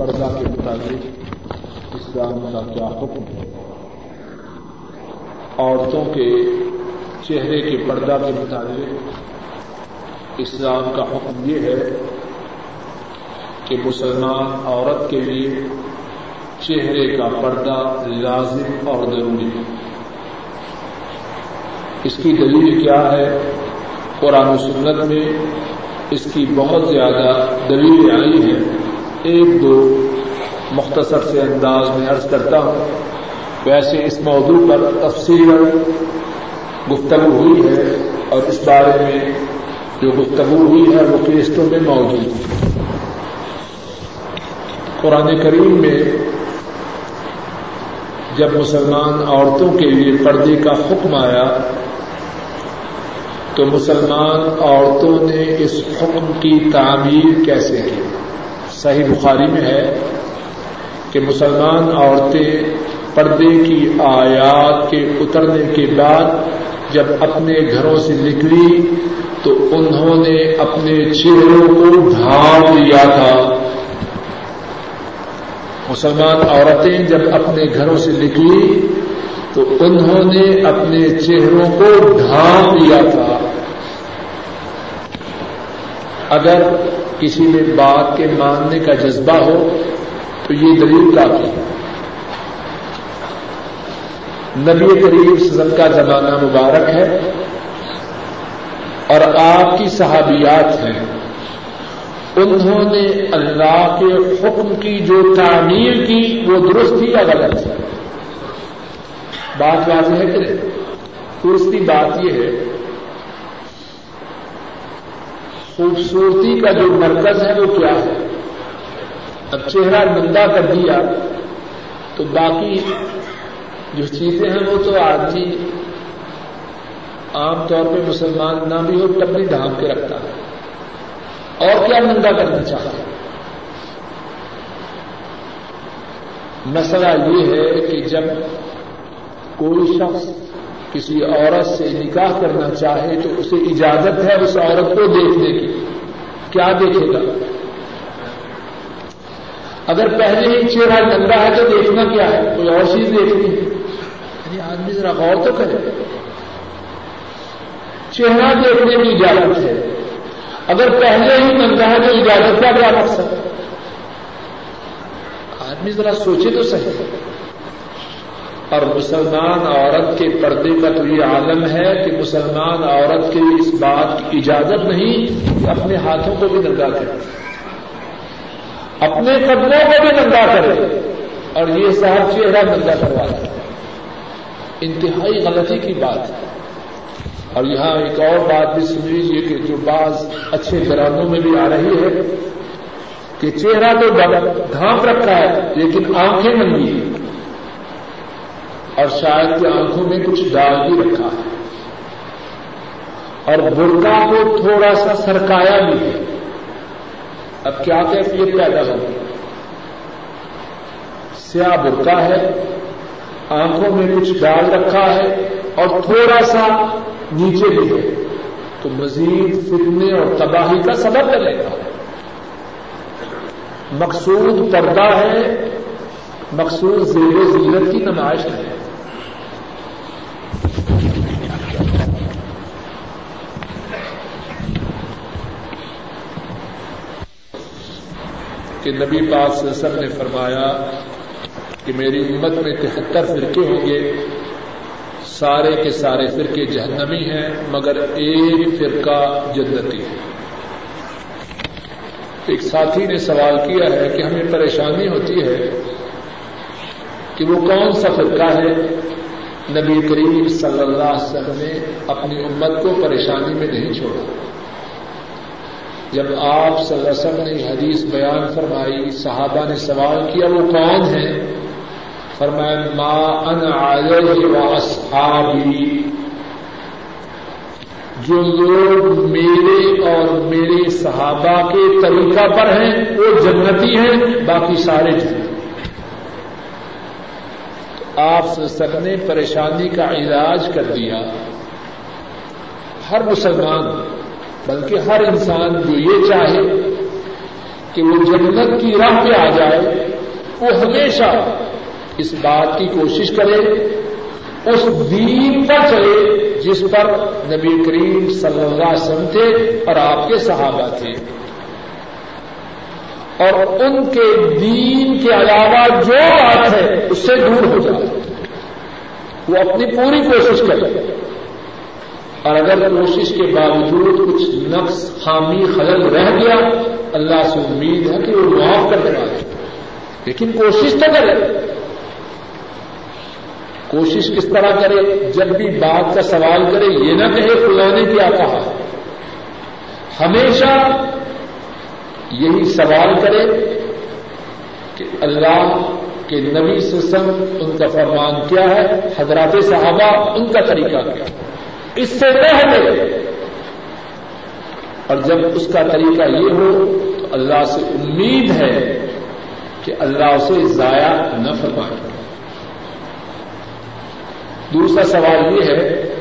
پردہ کے مطابق اسلام کا کیا حکم ہے؟ عورتوں کے چہرے کے پردہ کے مطابق اسلام کا حکم یہ ہے کہ مسلمان عورت کے لیے چہرے کا پردہ لازم اور ضروری ہے۔ اس کی دلیل کیا ہے؟ قرآن و سنت میں اس کی بہت زیادہ دلیل آئی ہے۔ ایک دو مختصر سے انداز میں عرض کرتا ہوں۔ ویسے اس موضوع پر تفصیل گفتگو ہوئی ہے اور اس بارے میں جو گفتگو ہوئی ہے وہ کیسٹوں میں موجود ہے۔ قرآن کریم میں جب مسلمان عورتوں کے لیے پردے کا حکم آیا، تو مسلمان عورتوں نے اس حکم کی تعمیر کیسے کی؟ صحیح بخاری میں ہے کہ مسلمان عورتیں پردے کی آیات کے اترنے کے بعد جب اپنے گھروں سے نکلی تو انہوں نے اپنے چہروں کو ڈھانپ لیا تھا۔ مسلمان عورتیں جب اپنے گھروں سے نکلی تو انہوں نے اپنے چہروں کو ڈھانپ لیا تھا۔ اگر کسی میں بات کے ماننے کا جذبہ ہو تو یہ دلیل کافی ہے۔ نبی کریم سزن کا زمانہ مبارک ہے اور آپ کی صحابیات ہیں۔ انہوں نے اللہ کے حکم کی جو تعمیر کی وہ درست تھی یا غلط ہے؟ بات واضح ہے کہ نہیں؟ دوسری بات یہ ہے خوبصورتی کا جو مرکز ہے وہ کیا ہے؟ اب چہرہ نندا کر دیا تو باقی جو چیزیں ہیں وہ تو آدمی عام طور پہ مسلمان نہ بھی ہو تب بھی ڈھانپ کے رکھتا ہے۔ اور کیا نندا کرنا چاہتا ہے؟ مسئلہ یہ ہے کہ جب کوئی شخص کسی عورت سے نکاح کرنا چاہے تو اسے اجازت ہے اس عورت کو دیکھنے کی۔ کیا دیکھے گا؟ اگر پہلے ہی چہرہ گندا ہے تو دیکھنا کیا ہے؟ کوئی اور چیز دیکھنی ہے۔ یعنی آدمی ذرا غور تو کرے۔ چہرہ دیکھنے کی اجازت ہے۔ اگر پہلے ہی گندا ہے تو اجازت کا کیا مقصد؟ آدمی ذرا سوچے تو صحیح۔ اور مسلمان عورت کے پردے کا تو یہ عالم ہے کہ مسلمان عورت کے اس بات کی اجازت نہیں کہ اپنے ہاتھوں کو بھی ننگا کرے۔ اپنے قدموں کو بھی ننگا کرے اور یہ صاحب چہرہ ننگا کروا دے۔ انتہائی غلطی کی بات ہے۔ اور یہاں ایک اور بات بھی سن لیجیے کہ جو بعض اچھے گرانوں میں بھی آ رہی ہے کہ چہرہ تو ڈھانپ رکھا ہے لیکن آنکھیں ننگی۔ ہیں اور شاید کہ آنکھوں میں کچھ ڈال بھی رکھا ہے۔ اور برقع کو تھوڑا سا سرکایا بھی ہے۔ اب کیا کیفیت پیدا ہوگی؟ سیاہ برقع ہے، آنکھوں میں کچھ ڈال رکھا ہے اور تھوڑا سا نیچے بھی ہے۔ تو مزید فتنے اور تباہی کا سبب بنے گا۔ مقصود پردہ ہے، مقصود زیر زیرت کی نمائش ہے۔ کہ نبی پاک صلی اللہ علیہ وسلم نے فرمایا کہ میری امت میں تہتر فرقے ہوں گے۔ سارے کے سارے فرقے جہنمی ہیں، مگر ایک فرقہ جنتی ہے۔ ایک ساتھی نے سوال کیا ہے کہ ہمیں پریشانی ہوتی ہے کہ وہ کون سا فرقہ ہے؟ نبی کریم صلی اللہ علیہ وسلم نے اپنی امت کو پریشانی میں نہیں چھوڑا۔ جب آپ صلی اللہ علیہ وسلم نے حدیث بیان فرمائی صحابہ نے سوال کیا، وہ کون ہے فرمایا، ما ان علیہ و اصحابی. جو لوگ میرے اور میرے صحابہ کے طریقہ پر ہیں، وہ جنتی ہیں، باقی سارے جنتی آپ سب نے پریشانی کا علاج کر دیا۔ ہر مسلمان، بلکہ ہر انسان جو یہ چاہے کہ کہ وہ جنت کی راہ پہ آ جائے، وہ ہمیشہ اس بات کی کوشش کرے، اس دین پر چلے جس پر نبی کریم صلی اللہ علیہ وسلم تھے اور آپ کے صحابہ تھے۔ اور ان کے دین کے علاوہ جو بات ہے، اس سے دور ہو جائے۔ وہ اپنی پوری کوشش کرے۔ اور اگر کوشش کے باوجود کچھ نقص خامی خلل رہ گیا، اللہ سے امید ہے کہ وہ معاف کر دے۔ لیکن کوشش تو کرے۔ کوشش کس طرح کرے؟ جب بھی بات کا سوال کرے، یہ نہ کہے، فلاں نے کیا کہا؟ ہمیشہ یہی سوال کرے کہ اللہ کے نبی سسم ان کا فرمان کیا ہے؟ حضرات صحابہ ان کا طریقہ کیا؟ اس سے نہ ہٹے اور جب اس کا طریقہ یہ ہو تو اللہ سے امید ہے کہ اللہ اسے ضائع نہ فرمائے۔ دوسرا سوال یہ ہے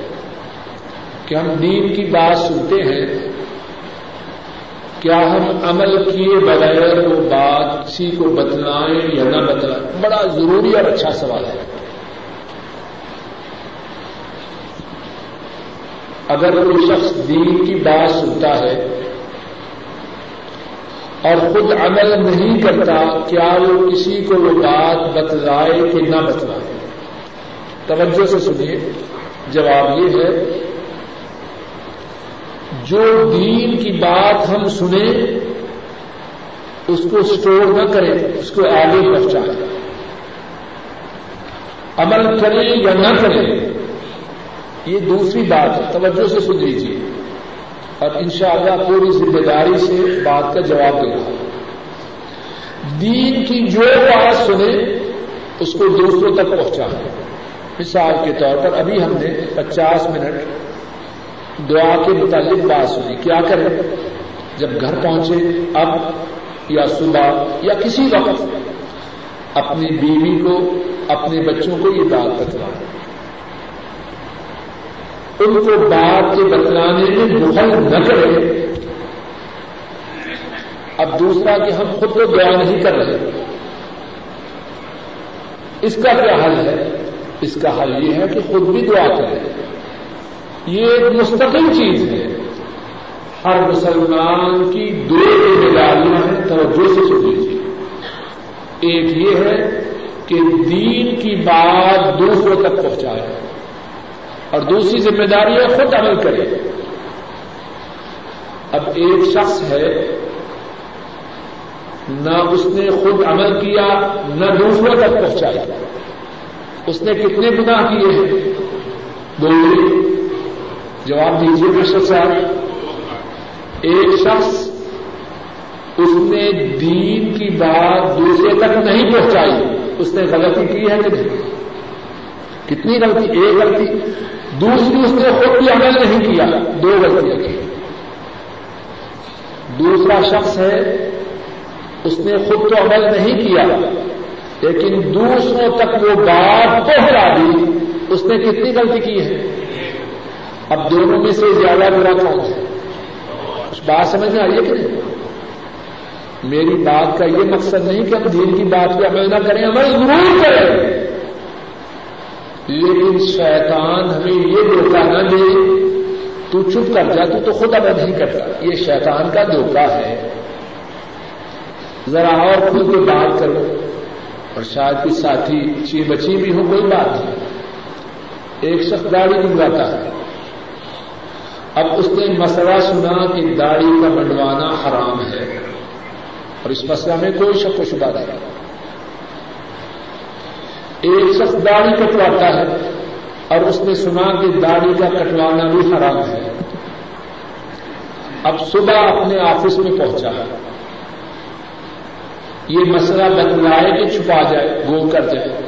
کہ ہم دین کی بات سنتے ہیں کیا ہم عمل کیے بغیر وہ بات کسی کو بتلائیں یا نہ بتلائیں؟ بڑا ضروری اور اچھا سوال ہے۔ اگر کوئی شخص دین کی بات سنتا ہے اور خود عمل نہیں کرتا، کیا وہ کسی کو وہ بات بتلائے کہ نہ بتلائے؟ توجہ سے سنیے۔ جواب یہ ہے جو دین کی بات ہم سنیں، اس کو اسٹور نہ کریں، اس کو آگے پہنچائیں عمل کریں یا نہ کریں، یہ دوسری بات ہے۔ توجہ سے سن لیجیے اور انشاءاللہ پوری ذمہ داری سے بات کا جواب دے گا دین کی جو بات سنے اس کو دوسروں تک پہنچائیں۔ مثال کے طور پر ابھی ہم نے پچاس منٹ دعا کے متعلق بات سنی کیا کریں؟ جب گھر پہنچے، اب یا صبح یا کسی وقت اپنی بیوی کو، اپنے بچوں کو یہ بات بتلا ان کو بات کے بتلانے میں بخل نہ کرے اب دوسرا کہ ہم خود کو دعا نہیں کر رہے۔ اس کا کیا حل ہے؟ اس کا حل یہ ہے کہ خود بھی دعا کریں۔ یہ ایک مستقل چیز ہے۔ ہر مسلمان کی دو ذمہ داریاں ہیں، توجہ سے سن لیجیے ایک یہ ہے کہ دین کی بات دوسروں تک پہنچائے۔ اور دوسری ذمہ داری ہے خود عمل کرے۔ اب ایک شخص ہے، نہ اس نے خود عمل کیا، نہ دوسروں تک پہنچایا۔ اس نے کتنے گناہ کیے ہیں؟ دو۔ جواب دیجیے مشرف صاحب ایک شخص اس نے دین کی بات دوسرے تک نہیں پہنچائی۔ اس نے غلطی کی ہے کہ نہیں؟ کتنی غلطی؟ ایک غلطی۔ دوسری اس نے خود بھی عمل نہیں کیا۔ دو غلطیاں کی۔ دوسرا شخص ہے، اس نے خود تو عمل نہیں کیا، لیکن دوسروں تک وہ بات پہنچا دی۔ اس نے کتنی غلطی کی ہے؟ اب دونوں میں سے زیادہ برا کون ہے؟ کچھ بات سمجھ میں آئی ہے کہ نہیں؟ میری بات کا یہ مقصد نہیں کہ ہم دین کی بات پہ عمل نہ کریں، عمل ضرور کریں۔ لیکن شیطان ہمیں یہ دھوکہ نہ دے، تو چپ کر جا، تو تو خود عمل نہیں کرتا۔ یہ شیطان کا دھوکہ ہے۔ ذرا اور خود کی بات کرو۔ اور شاید کوئی ساتھی چی بچی بھی ہو کوئی بات نہیں۔ ایک شخص گاڑی منگواتا ہے۔ اب اس نے مسئلہ سنا کہ داڑھی کا بنڈوانا حرام ہے اور اس مسئلہ میں کوئی شک و شبہ نہیں۔ ایک شخص داڑھی کٹواتا ہے اور اس نے سنا کہ داڑھی کا کٹوانا بھی حرام ہے۔ اب صبح اپنے آفس میں پہنچا۔ ہے یہ مسئلہ بتلائے کہ چھپا جائے، گول کر جائے۔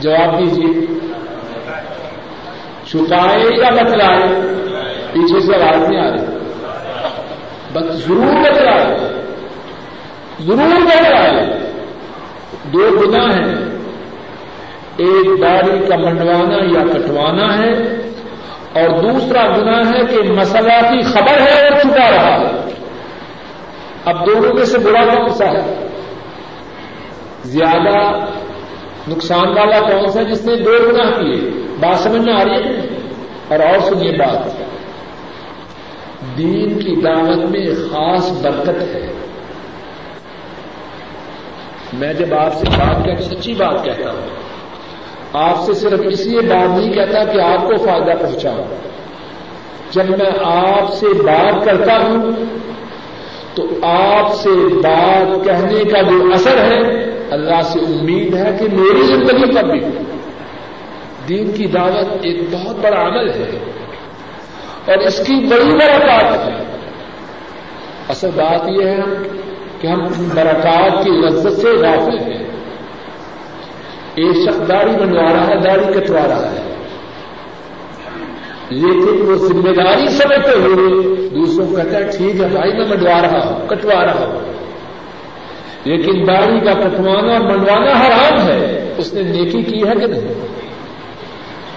جواب دیجیے چھپائے یا بتلائے؟ پیچھے سے آواز نہیں آ رہی۔ بس ضرور بدل آئے۔ ضرور بدل آئے۔ دو گنا ہیں۔ ایک داڑھی کا منڈوانا یا کٹوانا ہے۔ اور دوسرا گنا ہے کہ مسئلہ کی خبر ہے اور چھپا رہا ہے۔ اب دونوں میں سے برا کون سا ہے؟ زیادہ نقصان والا کون سا جس نے دو گنا کیے؟ بات سمجھ میں آ رہی ہے اور اور سنیے بات۔ دین کی دعوت میں خاص برکت ہے۔ میں جب آپ سے بات کہتا سچی بات کہتا ہوں، آپ سے صرف اس لیے بات نہیں کہتا کہ آپ کو فائدہ پہنچاؤں۔ جب میں آپ سے بات کرتا ہوں، تو آپ سے بات کہنے کا جو اثر ہے، اللہ سے امید ہے کہ میری زندگی پر بھی۔ دین کی دعوت ایک بہت بڑا عمل ہے۔ اور اس کی بڑی برکات ہے۔ اصل بات یہ ہے کہ ہم برکات کی لذت سے غافل ہیں۔ ایک شخص داڑھی بنوا رہا ہے، داڑھی کٹوا رہا ہے۔ لیکن وہ ذمہ داری سمجھتے ہوئے دوسروں کو کہتا ہے، ٹھیک ہے بھائی، میں منڈوا رہا ہوں، کٹوا رہا ہوں۔ لیکن داڑھی کا کٹوانا منڈوانا حرام ہے۔ اس نے نیکی کی ہے کہ نہیں؟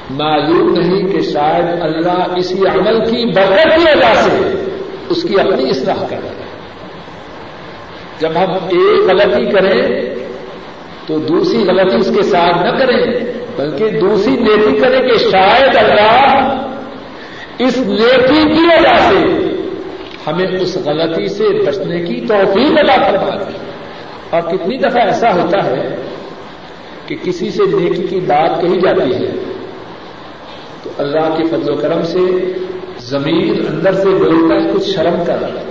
معلوم نہیں کہ شاید اللہ اسی عمل کی برکت کی وجہ سے اس کی اپنی اصلاح کر رہے ہیں جب ہم ایک غلطی کریں تو دوسری غلطی اس کے ساتھ نہ کریں، بلکہ دوسری نیکی کریں کہ شاید اللہ اس نیکی کی وجہ سے ہمیں اس غلطی سے بچنے کی توفیق ادا کروا دے۔ اور کتنی دفعہ ایسا ہوتا ہے کہ کسی سے نیکی کی بات کہی جاتی ہے تو اللہ کے فضل و کرم سے زمین اندر سے بولتا ہے، کچھ شرم کر رہا ہے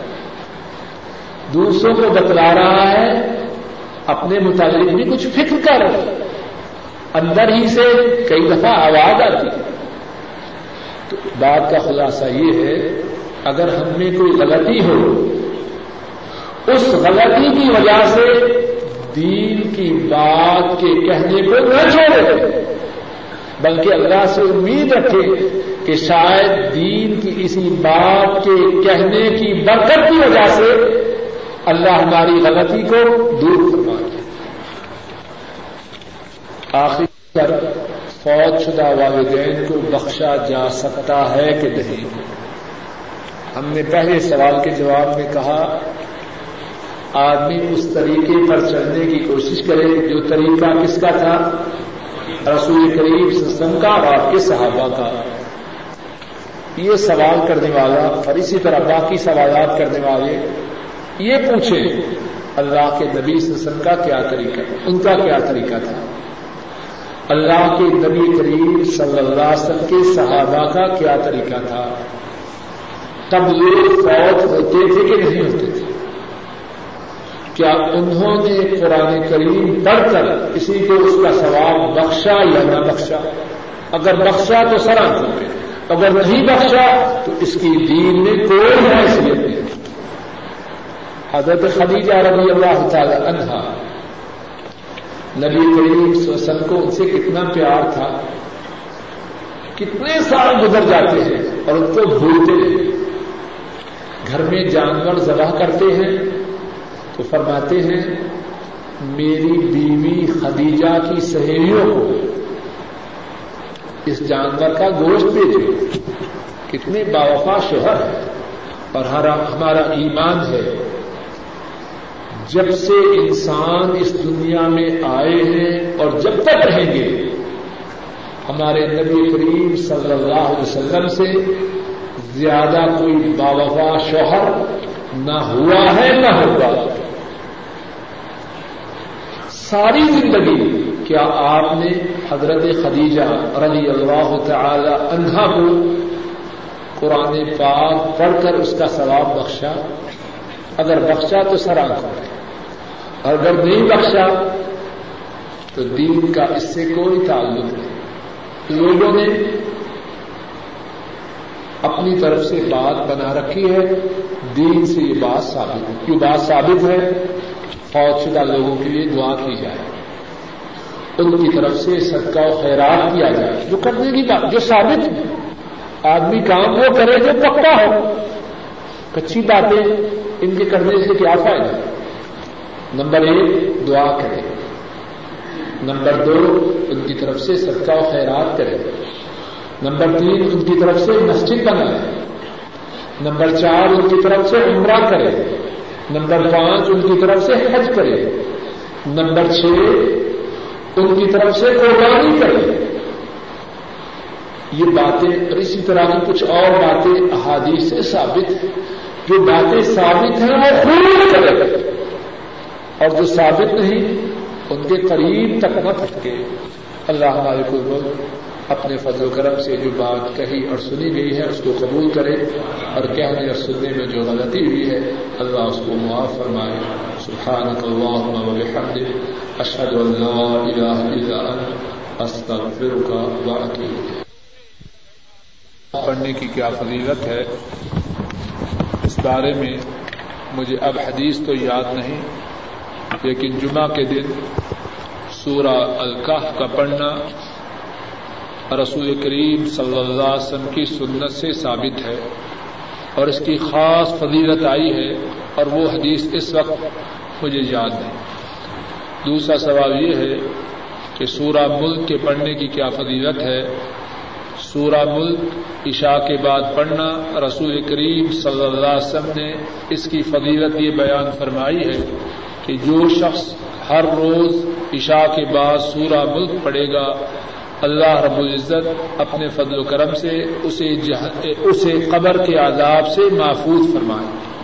دوسروں کو بتلا رہا ہے، اپنے متعلق بھی کچھ فکر کر۔ رہا ہے اندر ہی سے کئی دفعہ آواز آتی۔ ہے تو بات کا خلاصہ یہ ہے، اگر ہم میں کوئی غلطی ہو، اس غلطی کی وجہ سے دین کی بات کے کہنے کو نہ چھوڑے۔ بلکہ اللہ سے امید رکھے کہ شاید دین کی اسی بات کے کہنے کی برکت کی وجہ سے اللہ ہماری غلطی کو دور کروا دے۔ آخر پر فوج شدہ والدین کو بخشا جا سکتا ہے کہ نہیں؟ ہم نے پہلے سوال کے جواب میں کہا، آدمی اس طریقے پر چلنے کی کوشش کرے جو طریقہ کس کا تھا؟ رسول کریم سسٹم کا اور آپ کے صحابہ کا۔ یہ سوال کرنے والا اور اسی طرح باقی سوالات کرنے والے یہ پوچھیں، اللہ کے نبی وسلم کا کیا طریقہ ان کا کیا طریقہ تھا؟ اللہ کے نبی کریم صلی اللہ علیہ وسلم کے صحابہ کا کیا طریقہ تھا؟ تب لوگ فوت ہوتے تھے کہ نہیں ہوتے تھے؟ کیا انہوں نے قرآن کریم پڑھ کر کسی کو اس کا ثواب بخشا یا نہ بخشا؟ اگر بخشا تو سرا ہوتے اگر نہیں بخشا تو اس کی دین میں کوئی حیثیت نہیں۔ حضرت خدیجہ رضی اللہ تعالی عنہ نبی کریم وسلم کو ان سے کتنا پیار تھا۔ کتنے سال گزر جاتے ہیں اور ان کو بھولتے ہیں گھر میں جانور ذبح کرتے ہیں تو فرماتے ہیں، میری بیوی خدیجہ کی سہیلیوں کو اس جانور کا گوشت دے دے۔ کتنے باوفا شوہر ہے اور ہمارا ایمان ہے۔ جب سے انسان اس دنیا میں آئے ہیں اور جب تک رہیں گے، ہمارے نبی کریم صلی اللہ علیہ وسلم سے زیادہ کوئی باوفا شوہر نہ ہوا ہے نہ ہوگا۔ ساری زندگی کیا آپ نے حضرت خدیجہ رضی اللہ تعالی عنہا کو قرآن پاک پڑھ کر اس کا ثواب بخشا؟ اگر بخشا تو سر آنکھوں اور اگر نہیں بخشا تو دین کا اس سے کوئی تعلق نہیں۔ لوگوں نے اپنی طرف سے بات بنا رکھی ہے، دین سے یہ بات ثابت ہے۔ کیوں بات ثابت ہے؟ فوج شدہ لوگوں کے لیے دعا کی جائے۔ ان کی طرف سے صدقہ و خیرات کیا جائے۔ جو کرنے کی بات، جو ثابت ہے۔ آدمی کام وہ کرے جو پکا ہو۔ کچی باتیں ان کے کرنے سے کیا فائدہ؟ نمبر ایک، دعا کرے۔ نمبر دو، ان کی طرف سے صدقہ و خیرات کرے۔ نمبر تین ان کی طرف سے مسجد بنائے، نمبر چار ان کی طرف سے عمرہ کرے، نمبر پانچ ان کی طرف سے حج کرے، نمبر چھ ان کی طرف سے قربانی کرے۔ یہ باتیں اور اسی طرح کی کچھ اور باتیں احادیث سے ثابت ہیں جو باتیں ثابت ہیں وہ خوب کرے۔ اور جو ثابت نہیں، ان کے قریب تک نہ پھٹکے۔ اللہ ہمارے کو اپنے فضل و کرم سے جو بات کہی اور سنی گئی ہے، اس کو قبول کرے اور کہنے اور سننے میں جو غلطی ہوئی ہے، اللہ اس کو معاف فرمائے۔ سبحانك اللهم وبحمدك اشهد ان لا اله الا انت استغفرك واتوب پڑھنے کی کیا فضیلت ہے؟ اس بارے میں مجھے اب حدیث تو یاد نہیں، لیکن جمعہ کے دن سورہ الکاف کا پڑھنا رسول کریم صلی اللہ علیہ وسلم کی سنت سے ثابت ہے اور اس کی خاص فضیلت آئی ہے اور وہ حدیث اس وقت مجھے یاد نہیں دوسرا سوال یہ ہے کہ سورہ ملک کے پڑھنے کی کیا فضیلت ہے؟ سورہ ملک عشاء کے بعد پڑھنا رسول کریم صلی اللہ علیہ وسلم نے اس کی فضیلت یہ بیان فرمائی ہے کہ جو شخص ہر روز عشاء کے بعد سورہ ملک پڑھے گا اللہ رب العزت اپنے فضل و کرم سے اسے اسے قبر کے عذاب سے محفوظ فرمائے۔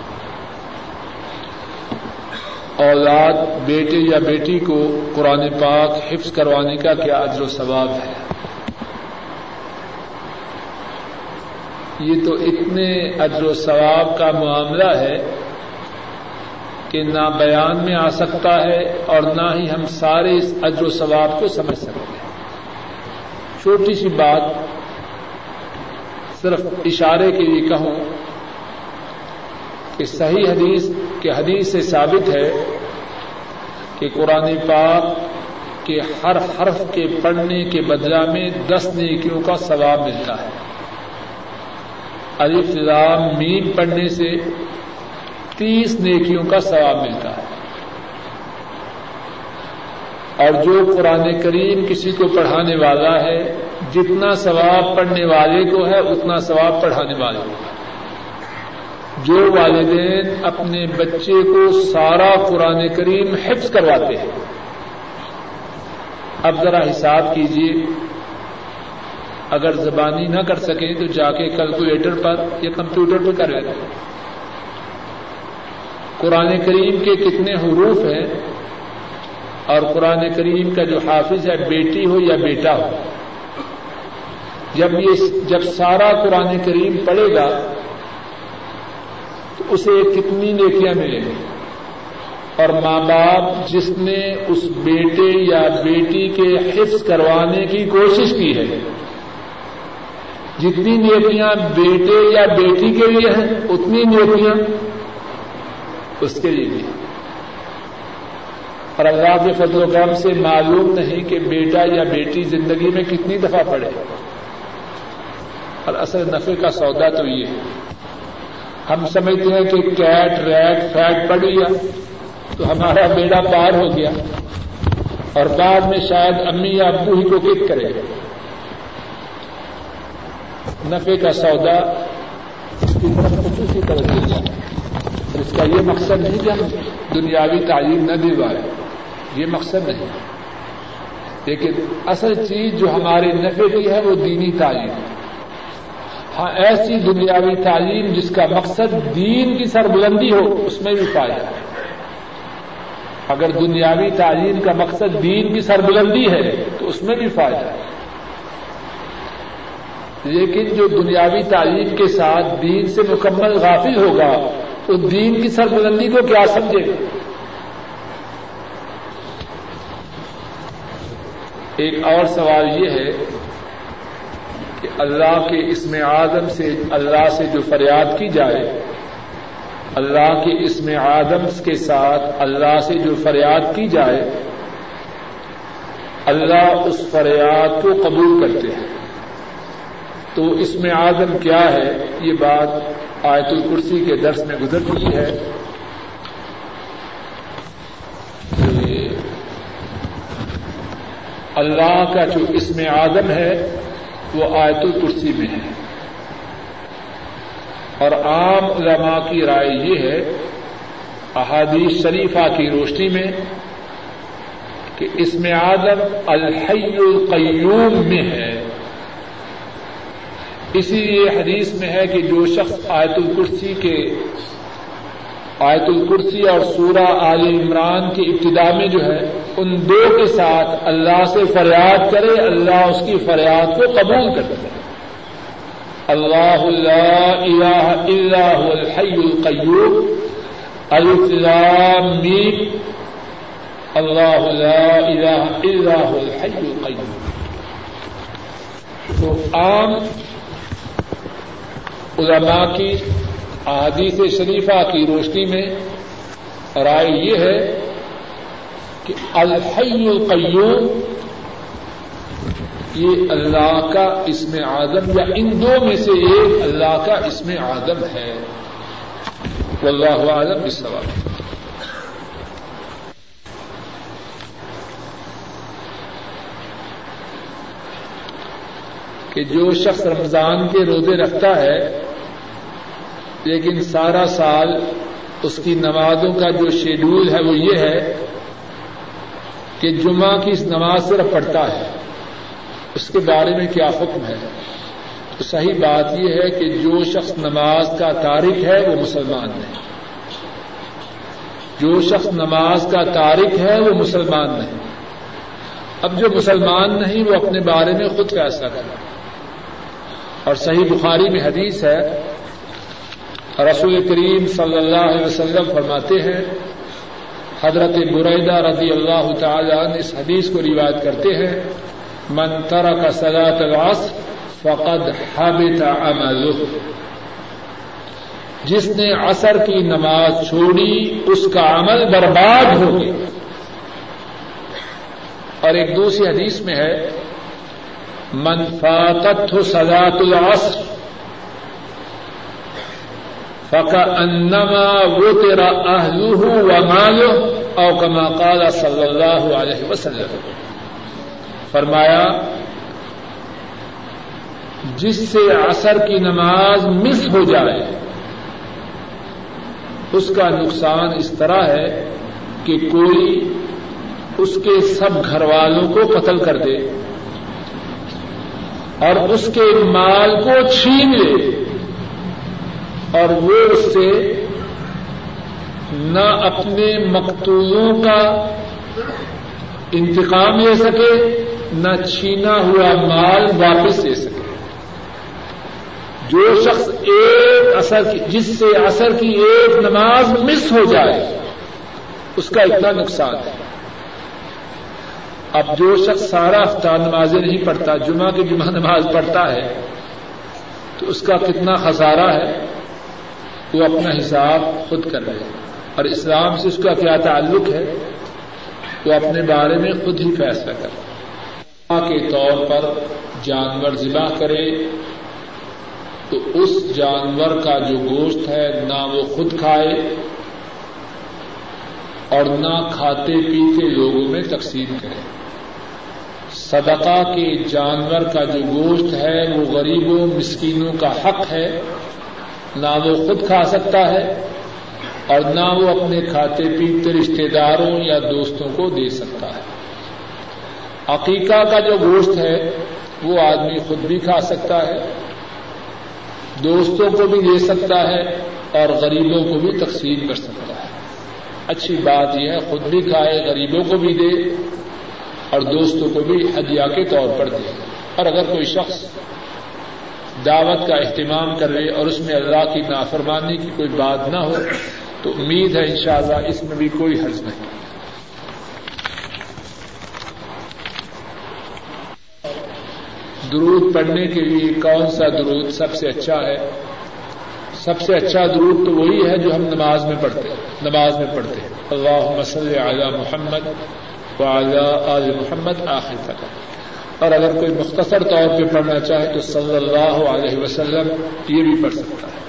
اولاد بیٹے یا بیٹی کو قرآن پاک حفظ کروانے کا کیا اجر و ثواب ہے؟ یہ تو اتنے اجر و ثواب کا معاملہ ہے کہ نہ بیان میں آ سکتا ہے اور نہ ہی ہم سارے اس اجر و ثواب کو سمجھ سکتے۔ ہیں چھوٹی سی بات صرف اشارے کے لیے کہوں کہ صحیح حدیث کے حدیث سے ثابت ہے کہ قرآن پاک کے ہر حرف کے پڑھنے کے بدلہ میں دس نیکیوں کا ثواب ملتا ہے۔ الفلام مین پڑھنے سے تیس نیکیوں کا ثواب ملتا ہے۔ اور جو قرآن کریم کسی کو پڑھانے والا ہے، جتنا ثواب پڑھنے والے کو ہے، اتنا ثواب پڑھانے والے کو ہے۔ جو والدین اپنے بچے کو سارا قرآن کریم حفظ کرواتے ہیں۔ اب ذرا حساب کیجیے اگر زبانی نہ کر سکیں تو جا کے کیلکولیٹر پر یا کمپیوٹر پہ کر لیتے قرآن کریم کے کتنے حروف ہیں اور قرآن کریم کا جو حافظ ہے، بیٹی ہو یا بیٹا ہو۔ جب یہ جب سارا قرآن کریم پڑے گا، تو اسے کتنی نیکیاں ملیں گی۔ اور ماں باپ جس نے اس بیٹے یا بیٹی کے حفظ کروانے کی کوشش کی ہے، جتنی نیکیاں بیٹے یا بیٹی کے لیے ہیں، اتنی نیکیاں اس کے لیے بھی اور اللہ کے فضل و کرم سے معلوم نہیں کہ بیٹا یا بیٹی زندگی میں کتنی دفعہ پڑے اور اصل نفے کا سودا تو یہ ہے۔ ہم سمجھتے ہیں کہ کیٹ، ریٹ، فیٹ پڑ گیا تو ہمارا بیڑا پار ہو گیا اور بعد میں شاید امی یا ابو ہی کو کک کرے۔ نفے کا سودا کی طرف خصوصی طرح دیا اور اس کا یہ مقصد نہیں کہ ہم دنیاوی تعلیم نہ دلوائے یہ مقصد نہیں لیکن اصل چیز جو ہمارے نفے کی ہے وہ دینی تعلیم ہاں ایسی دنیاوی تعلیم جس کا مقصد دین کی سربلندی ہو، اس میں بھی پایا ہے۔ اگر دنیاوی تعلیم کا مقصد دین کی سربلندی ہے، تو اس میں بھی فائدہ ہے۔ لیکن جو دنیاوی تعلیم کے ساتھ دین سے مکمل غافل ہوگا، تو دین کی سربلندی کو کیا سمجھے گا؟ ایک اور سوال یہ ہے کہ اللہ کے اسم آدم سے اللہ سے جو فریاد کی جائے، اللہ کے اسم آدم کے ساتھ اللہ سے جو فریاد کی جائے، اللہ اس فریاد کو قبول کرتے ہیں۔ تو اس میں آدم کیا ہے؟ یہ بات آیت الکرسی کے درس میں گزر چکی ہے۔ اللہ کا جو اس میں آدم ہے، وہ آیت الکرسی میں ہے۔ اور عام علماء کی رائے یہ ہے، احادیث شریفہ کی روشنی میں، کہ اس میں آدم الحی القیوم میں ہے۔ اسی لیے حدیث میں ہے کہ جو شخص آیت الکرسی کے آیت الکرسی اور سورہ عال عمران کی ابتدا میں جو ہے، ان دو کے ساتھ اللہ سے فریاد کرے، اللہ اس کی فریاد کو قبول کر دے اللہ اللہ الہ الا هو الحی القیوم الاسلام اللہ لا الہ الا الحی القیوم۔ تو عام علماء کی احادیث شریفہ کی روشنی میں رائے یہ ہے کہ الحی القیوم یہ اللہ کا اسم آدم یا ان دو میں سے ایک اللہ کا اسم آدم ہے۔ واللہ عالم اس سوال کہ جو شخص رمضان کے روزے رکھتا ہے لیکن سارا سال اس کی نمازوں کا جو شیڈول ہے وہ یہ ہے کہ جمعہ کی اس نماز صرف پڑھتا ہے۔ اس کے بارے میں کیا حکم ہے؟ تو صحیح بات یہ ہے کہ جو شخص نماز کا تارک ہے وہ مسلمان نہیں۔ جو شخص نماز کا تارک ہے وہ مسلمان نہیں۔ اب جو مسلمان نہیں وہ اپنے بارے میں خود فیصلہ کرنا اور صحیح بخاری میں حدیث ہے رسول کریم صلی اللہ علیہ وسلم فرماتے ہیں، حضرت بریدہ رضی اللہ تعالی عنہ اس حدیث کو روایت کرتے ہیں، من ترک صلاة العصر فقد حبط عمله. جس نے عصر کی نماز چھوڑی، اس کا عمل برباد ہو گیا۔ اور ایک دوسری حدیث میں ہے، من فاتت صلاة العصر فقا انما وہ تیرا اہلوہ و مالو او کما قال صلی اللہ علیہ وسلم۔ فرمایا، جس سے عصر کی نماز مس ہو جائے، اس کا نقصان اس طرح ہے کہ کوئی اس کے سب گھر والوں کو قتل کر دے اور اس کے مال کو چھین لے۔ اور وہ اس سے نہ اپنے مقتولوں کا انتقام لے سکے، نہ چھینا ہوا مال واپس لے سکے۔ جو شخص ایک اثر کی، جس سے اثر کی ایک نماز مس ہو جائے، اس کا اتنا نقصان ہے۔ اب جو شخص سارا افطار نمازیں نہیں پڑھتا، جمعہ کی جمعہ نماز پڑھتا ہے، تو اس کا کتنا خسارہ ہے۔ وہ اپنا حساب خود کر رہے ہیں۔ اور اسلام سے اس کا کیا تعلق ہے؟ وہ اپنے بارے میں خود ہی فیصلہ کرے۔ کے طور پر جانور ذبح کرے۔ تو اس جانور کا جو گوشت ہے، نہ وہ خود کھائے اور نہ کھاتے پیتے لوگوں میں تقسیم کرے۔ صدقہ کے جانور کا جو گوشت ہے، وہ غریبوں، مسکینوں کا حق ہے۔ نہ وہ خود کھا سکتا ہے اور نہ وہ اپنے کھاتے پیتے رشتے داروں یا دوستوں کو دے سکتا ہے۔ عقیقہ کا جو گوشت ہے، وہ آدمی خود بھی کھا سکتا ہے، دوستوں کو بھی دے سکتا ہے اور غریبوں کو بھی تقسیم کر سکتا ہے۔ اچھی بات یہ ہے، خود بھی کھائے، غریبوں کو بھی دے اور دوستوں کو بھی ہدیہ کے طور پر دے۔ اور اگر کوئی شخص دعوت کا اہتمام کر اور اس میں اللہ کی نافرمانی کی کوئی بات نہ ہو، تو امید ہے انشاءاللہ اس میں بھی کوئی حرض نہیں۔ درود پڑھنے کے لیے کون سا درود سب سے اچھا ہے؟ سب سے اچھا درود تو وہی ہے جو ہم نماز میں پڑھتے ہیں، نماز میں پڑھتے ہیں۔ اللہ مسل اعلی محمد آل محمد آخر تک۔ اور اگر کوئی مختصر طور پہ پڑھنا چاہے تو صلی اللہ علیہ وسلم یہ بھی پڑھ سکتا ہے۔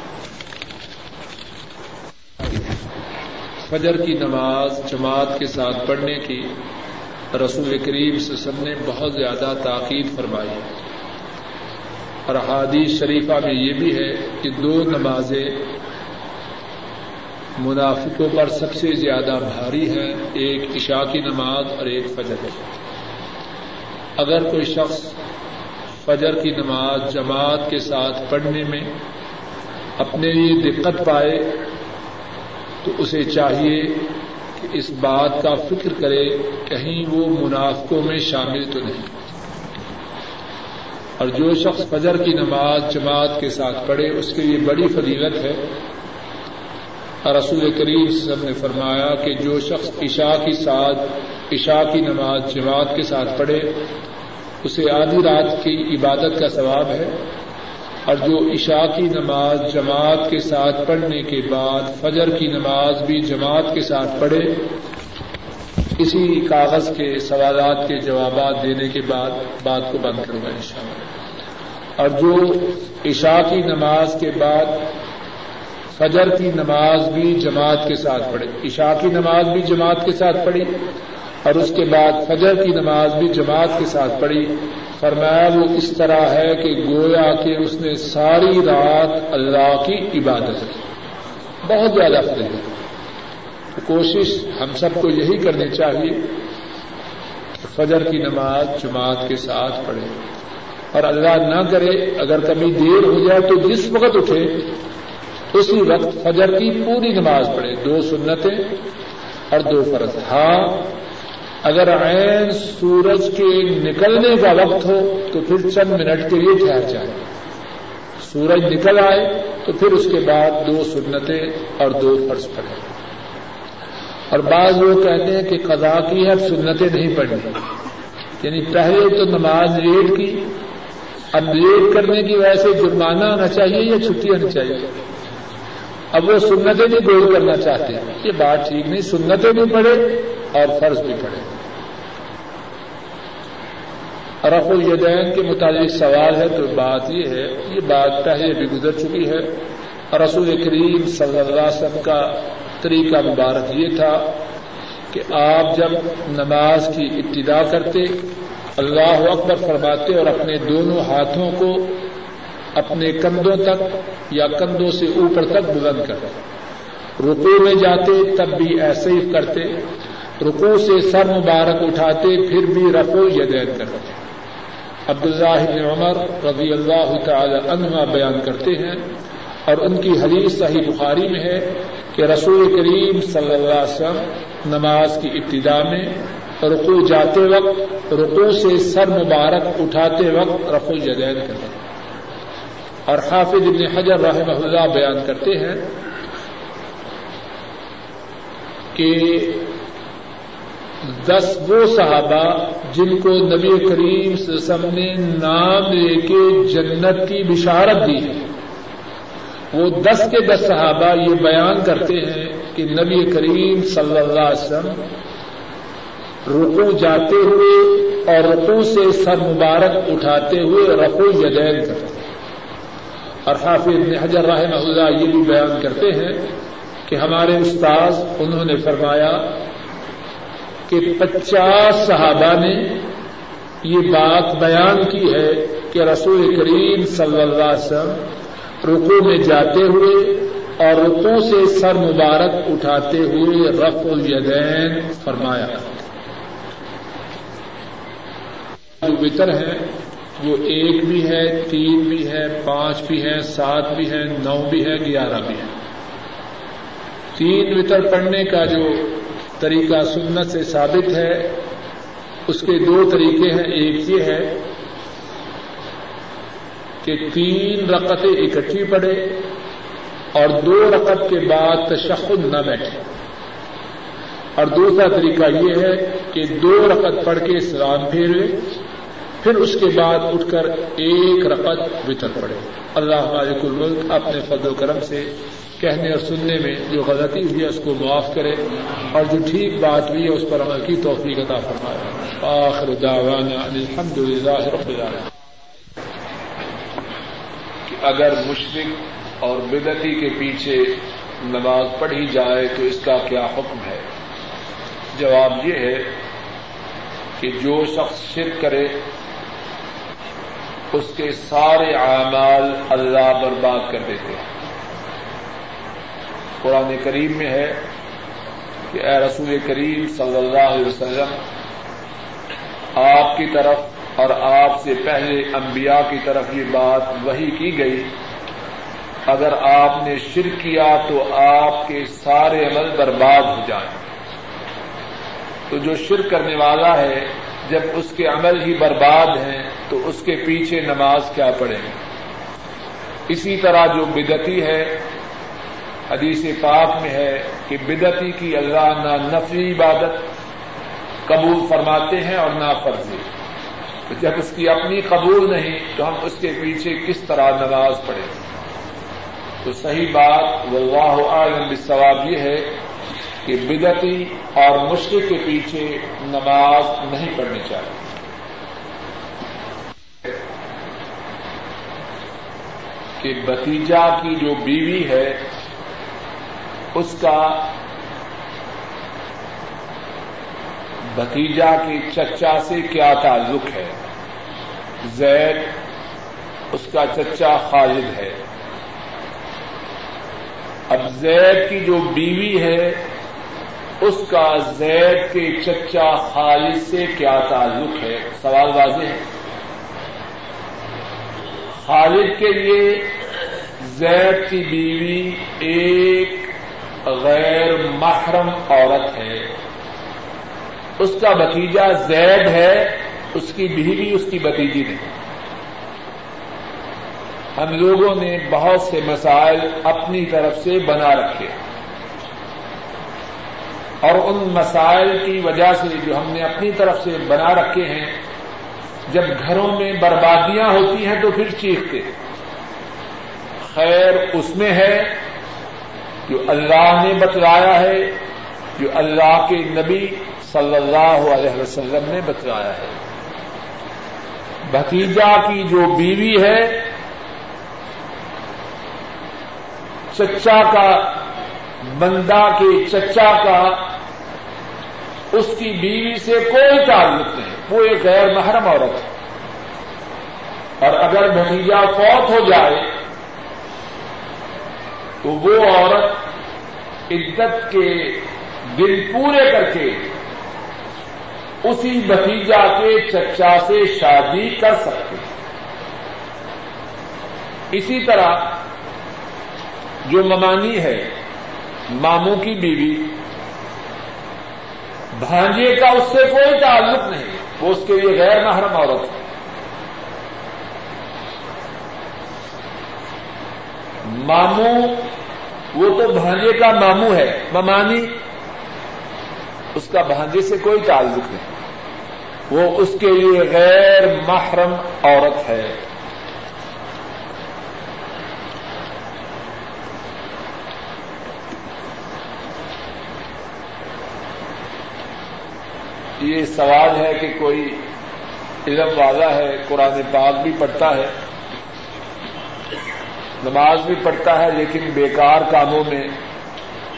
فجر کی نماز جماعت کے ساتھ پڑھنے کی رسول کریم وسلم نے بہت زیادہ تاکید فرمائی ہے۔ اور حادیث شریفہ میں یہ بھی ہے کہ دو نمازیں منافقوں پر سب سے زیادہ بھاری ہے ایک عشاء کی نماز اور ایک فجر۔ ہے اگر کوئی شخص فجر کی نماز جماعت کے ساتھ پڑھنے میں اپنے لیے دقت پائے تو اسے چاہیے کہ اس بات کا فکر کرے، کہیں وہ منافقوں میں شامل تو نہیں۔ اور جو شخص فجر کی نماز جماعت کے ساتھ پڑھے، اس کے لیے بڑی فضیلت ہے۔ اور رسول کریم سب نے فرمایا کہ جو شخص عشاء کی ساتھ عشاء کی نماز جماعت کے ساتھ پڑھے، اسے آدھی رات کی عبادت کا ثواب ہے۔ اور جو عشاء کی نماز جماعت کے ساتھ پڑھنے کے بعد فجر کی نماز بھی جماعت کے ساتھ پڑھے، اسی کاغذ کے سوالات کے جوابات دینے کے بعد بات کو بند کروں گا انشاءاللہ۔ اور جو عشاء کی نماز کے بعد فجر کی نماز بھی جماعت کے ساتھ پڑھے۔ عشاء کی نماز بھی جماعت کے ساتھ پڑھی۔ اور اس کے بعد فجر کی نماز بھی جماعت کے ساتھ پڑھی۔ فرمایا وہ اس طرح ہے کہ گویا کہ اس نے ساری رات اللہ کی عبادت کی۔ بہت زیادہ فرق ہے۔ کوشش ہم سب کو یہی کرنی چاہیے کہ فجر کی نماز جماعت کے ساتھ پڑھے۔ اور اللہ نہ کرے، اگر کبھی دیر ہو جائے تو جس وقت اٹھے، اسی وقت فجر کی پوری نماز پڑھے۔ دو سنتیں اور دو فرض۔ ہاں اگر عین سورج کے نکلنے کا وقت ہو تو پھر چند منٹ کے لیے ٹھہر جائے۔ سورج نکل آئے تو پھر اس کے بعد دو سنتیں اور دو فرض پڑھیں۔ اور بعض لوگ کہتے ہیں کہ قضا کی ہے سنتیں نہیں پڑھنی یعنی پہلے تو نماز لیٹ کی، اب لیٹ کرنے کی وجہ سے جرمانہ آنا چاہیے یا چھٹی آنی چاہیے؟ اب وہ سنتیں بھی گول کرنا چاہتے۔ ہیں یہ بات ٹھیک نہیں، سنتیں بھی پڑھے۔ اور فرض بھی پڑھے رف الیدین کے متعلق سوال ہے تو بات یہ ہے، یہ بات پہلے بھی گزر چکی ہے۔ رسول کریم صلی اللہ علیہ وسلم کا طریقہ مبارک یہ تھا کہ آپ جب نماز کی ابتدا کرتے، اللہ اکبر فرماتے اور اپنے دونوں ہاتھوں کو اپنے کندھوں تک یا کندھوں سے اوپر تک بلند کرتے۔ رکو میں جاتے تب بھی ایسے ہی کرتے۔ رکو سے سر مبارک اٹھاتے پھر بھی رفو یدین کرتے عبداللہ بن عمر رضی اللہ تعالی عنہ بیان کرتے ہیں اور ان کی حدیث صحیح بخاری میں ہے کہ رسول کریم صلی اللہ علیہ وسلم نماز کی ابتدا میں رقو جاتے وقت رقو سے سر مبارک اٹھاتے وقت رفو جدین کرتے ہیں۔ اور حافظ ابن حجر رحمہ اللہ بیان کرتے ہیں کہ دس وہ صحابہ جن کو نبی کریم سسم نے نام لے کے جنت کی بشارت دی ہے۔ وہ دس کے دس صحابہ یہ بیان کرتے ہیں کہ نبی کریم صلی اللہ علیہ وسلم رکو جاتے ہوئے اور رکو سے سر مبارک اٹھاتے ہوئے رقو یدین کرتے ہیں۔ اور حافظ حجر رحمہ اللہ یہ بھی بیان کرتے ہیں کہ ہمارے استاذ انہوں نے فرمایا کہ پچاس صحابہ نے یہ بات بیان کی ہے کہ رسول کریم صلی اللہ علیہ وسلم رکو میں جاتے ہوئے اور رکو سے سر مبارک اٹھاتے ہوئے رف الیدین فرمایا۔ جو وطر ہے، وہ ایک بھی ہے، تین بھی ہے، پانچ بھی ہے، سات بھی ہے، نو بھی ہے، گیارہ بھی ہے۔ تین وطر پڑھنے کا جو طریقہ سنت سے ثابت ہے، اس کے دو طریقے ہیں، ایک یہ ہے کہ تین رقطیں اکٹھی پڑے اور دو رقط کے بعد تشخد نہ بیٹھے۔ اور دوسرا طریقہ یہ ہے کہ دو رقط پڑھ کے سلام پھیرے، پھر اس کے بعد اٹھ کر ایک رقط وطر پڑے اللہ مالک الملک اپنے فضل و کرم سے کہنے اور سننے میں جو غلطی ہوئی ہے، اس کو معاف کرے اور جو ٹھیک بات ہوئی ہے، اس پر عمل کی توفیق عطا فرمائے۔ آخر دعوانا الحمد للہ رب العالمین۔ کہ اگر مشرق اور بدتی کے پیچھے نماز پڑھی جائے، تو اس کا کیا حکم ہے؟ جواب یہ ہے کہ جو شخص شرک کرے، اس کے سارے اعمال اللہ برباد کر دیتے ہیں۔ قرآن کریم میں ہے کہ اے رسول کریم صلی اللہ علیہ وسلم، آپ کی طرف اور آپ سے پہلے انبیاء کی طرف یہ بات وہی کی گئی، اگر آپ نے شرک کیا تو آپ کے سارے عمل برباد ہو جائیں۔ تو جو شرک کرنے والا ہے، جب اس کے عمل ہی برباد ہیں، تو اس کے پیچھے نماز کیا پڑے اسی طرح جو بدتی ہے حدیث پاک میں ہے کہ بدتی کی اللہ نہ نفری عبادت قبول فرماتے ہیں اور نہ فرضی۔ تو جب اس کی اپنی قبول نہیں تو ہم اس کے پیچھے کس طرح نماز پڑھیں تو صحیح بات واللہ عالم بالصواب یہ ہے کہ بدتی اور مشکل کے پیچھے نماز نہیں پڑھنی چاہیے۔ کہ بتیجا کی جو بیوی ہے اس کا بتیجا کے چچا سے کیا تعلق ہے؟ زید، اس کا چچا خالد ہے۔ اب زید کی جو بیوی ہے، اس کا زید کے چچا خالد سے کیا تعلق ہے؟ سوال واضح ہے۔ خالد کے لیے زید کی بیوی ایک غیر محرم عورت ہے۔ اس کا بتیجا زید ہے، اس کی بیوی، اس کی بتیجی نہیں۔ ہم لوگوں نے بہت سے مسائل اپنی طرف سے بنا رکھے۔ اور ان مسائل کی وجہ سے جو ہم نے اپنی طرف سے بنا رکھے ہیں، جب گھروں میں بربادیاں ہوتی ہیں تو پھر چیختے خیر، اس میں ہے جو اللہ نے بتلایا ہے، جو اللہ کے نبی صلی اللہ علیہ وسلم نے بتلایا ہے۔ بھتیجا کی جو بیوی ہے، چچا کا، بندہ کے چچا کا، اس کی بیوی سے کوئی تعلق نہیں، وہ ایک غیر محرم عورت ہے۔ اور اگر بھتیجا فوت ہو جائے تو وہ عورت عدت کے دن پورے کر کے اسی بھتیجا کے چچا سے شادی کر سکتے اسی طرح جو ممانی ہے، ماموں کی بیوی، بھانجے کا اس سے کوئی تعلق نہیں، وہ اس کے لیے غیر محرم عورت ہے۔ ماموں وہ تو بھانجے کا ماموں ہے، ممانی، اس کا بھانجے سے کوئی تعلق نہیں۔ وہ اس کے لیے غیر محرم عورت ہے۔ یہ سوال ہے کہ کوئی علم والا ہے، قرآن پاک بھی پڑھتا ہے۔ نماز بھی پڑھتا ہے لیکن بیکار کاموں میں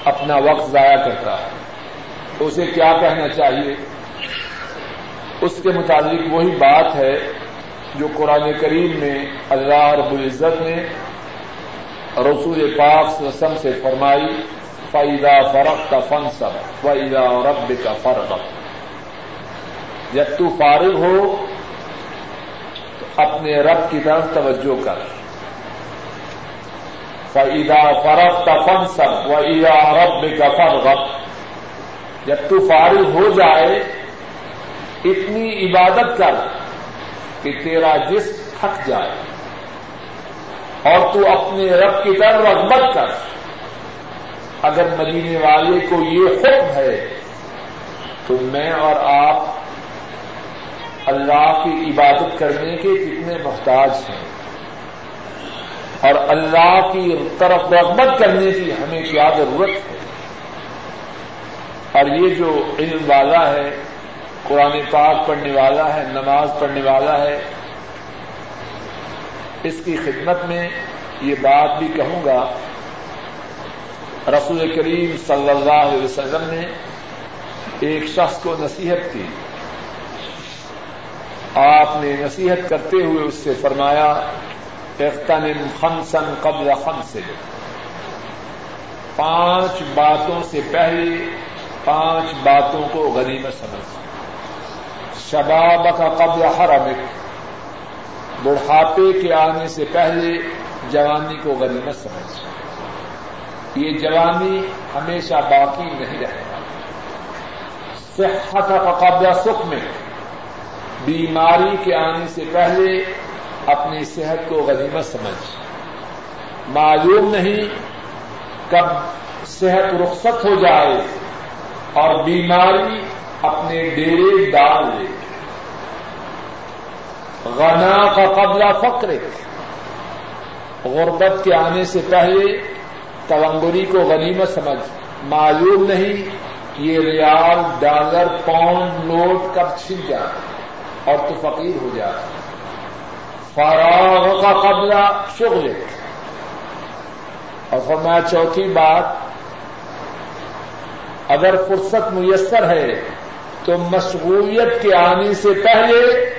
اپنا وقت ضائع کرتا ہے۔ تو اسے کیا کہنا چاہیے؟ اس کے متعلق وہی بات ہے جو قرآن کریم میں اللہ رب العزت نے رسول پاک وسلم سے فرمائی فعیدہ فرق کا فن سب و رب کا فرق جب تو فارغ ہو تو اپنے رب کی طرف توجہ کر۔ فعیدا فرق کا فن سب و عیدا رب کا فرق جب تو فارغ ہو جائے، اتنی عبادت کر کہ تیرا جسم تھک جائے۔ اور تو اپنے رب کی طرف رغبت کر۔ اگر مدینے والے کو یہ حکم ہے، تو میں اور آپ اللہ کی عبادت کرنے کے کتنے محتاج ہیں۔ اور اللہ کی طرف رغبت کرنے کی ہمیں کیا ضرورت ہے۔ اور یہ جو علم والا ہے، قرآن پاک پڑھنے والا ہے، نماز پڑھنے والا ہے، اس کی خدمت میں یہ بات بھی کہوں گا، رسول کریم صلی اللہ علیہ وسلم نے ایک شخص کو نصیحت کی۔ آپ نے نصیحت کرتے ہوئے اس سے فرمایا اختن خمسن قبل خمس۔ پانچ باتوں سے پہلے پانچ باتوں کو غنیمت سمجھ۔ شباب کا قبل حرم بڑھاپے کے آنے سے پہلے جوانی کو غنیمت سمجھ۔ یہ جوانی ہمیشہ باقی نہیں رہے گا۔ صحت کا قبل سکھ میں بیماری کے آنے سے پہلے اپنی صحت کو غنیمت سمجھ۔ معلوم نہیں کب صحت رخصت ہو جائے اور بیماری اپنے ڈیرے ڈال لے۔ غنا کا قبلہ فقر۔ غربت کے آنے سے پہلے تونگری کو غنیمت سمجھ۔ معلوم نہیں یہ ریال ڈالر پاؤنڈ نوٹ کب چھن جائے اور تو فقیر ہو جائے فراغ کا قبلہ شغل اور فرمایا چوتھی بات، اگر فرصت میسر ہے تو مشغولیت کے آنے سے پہلے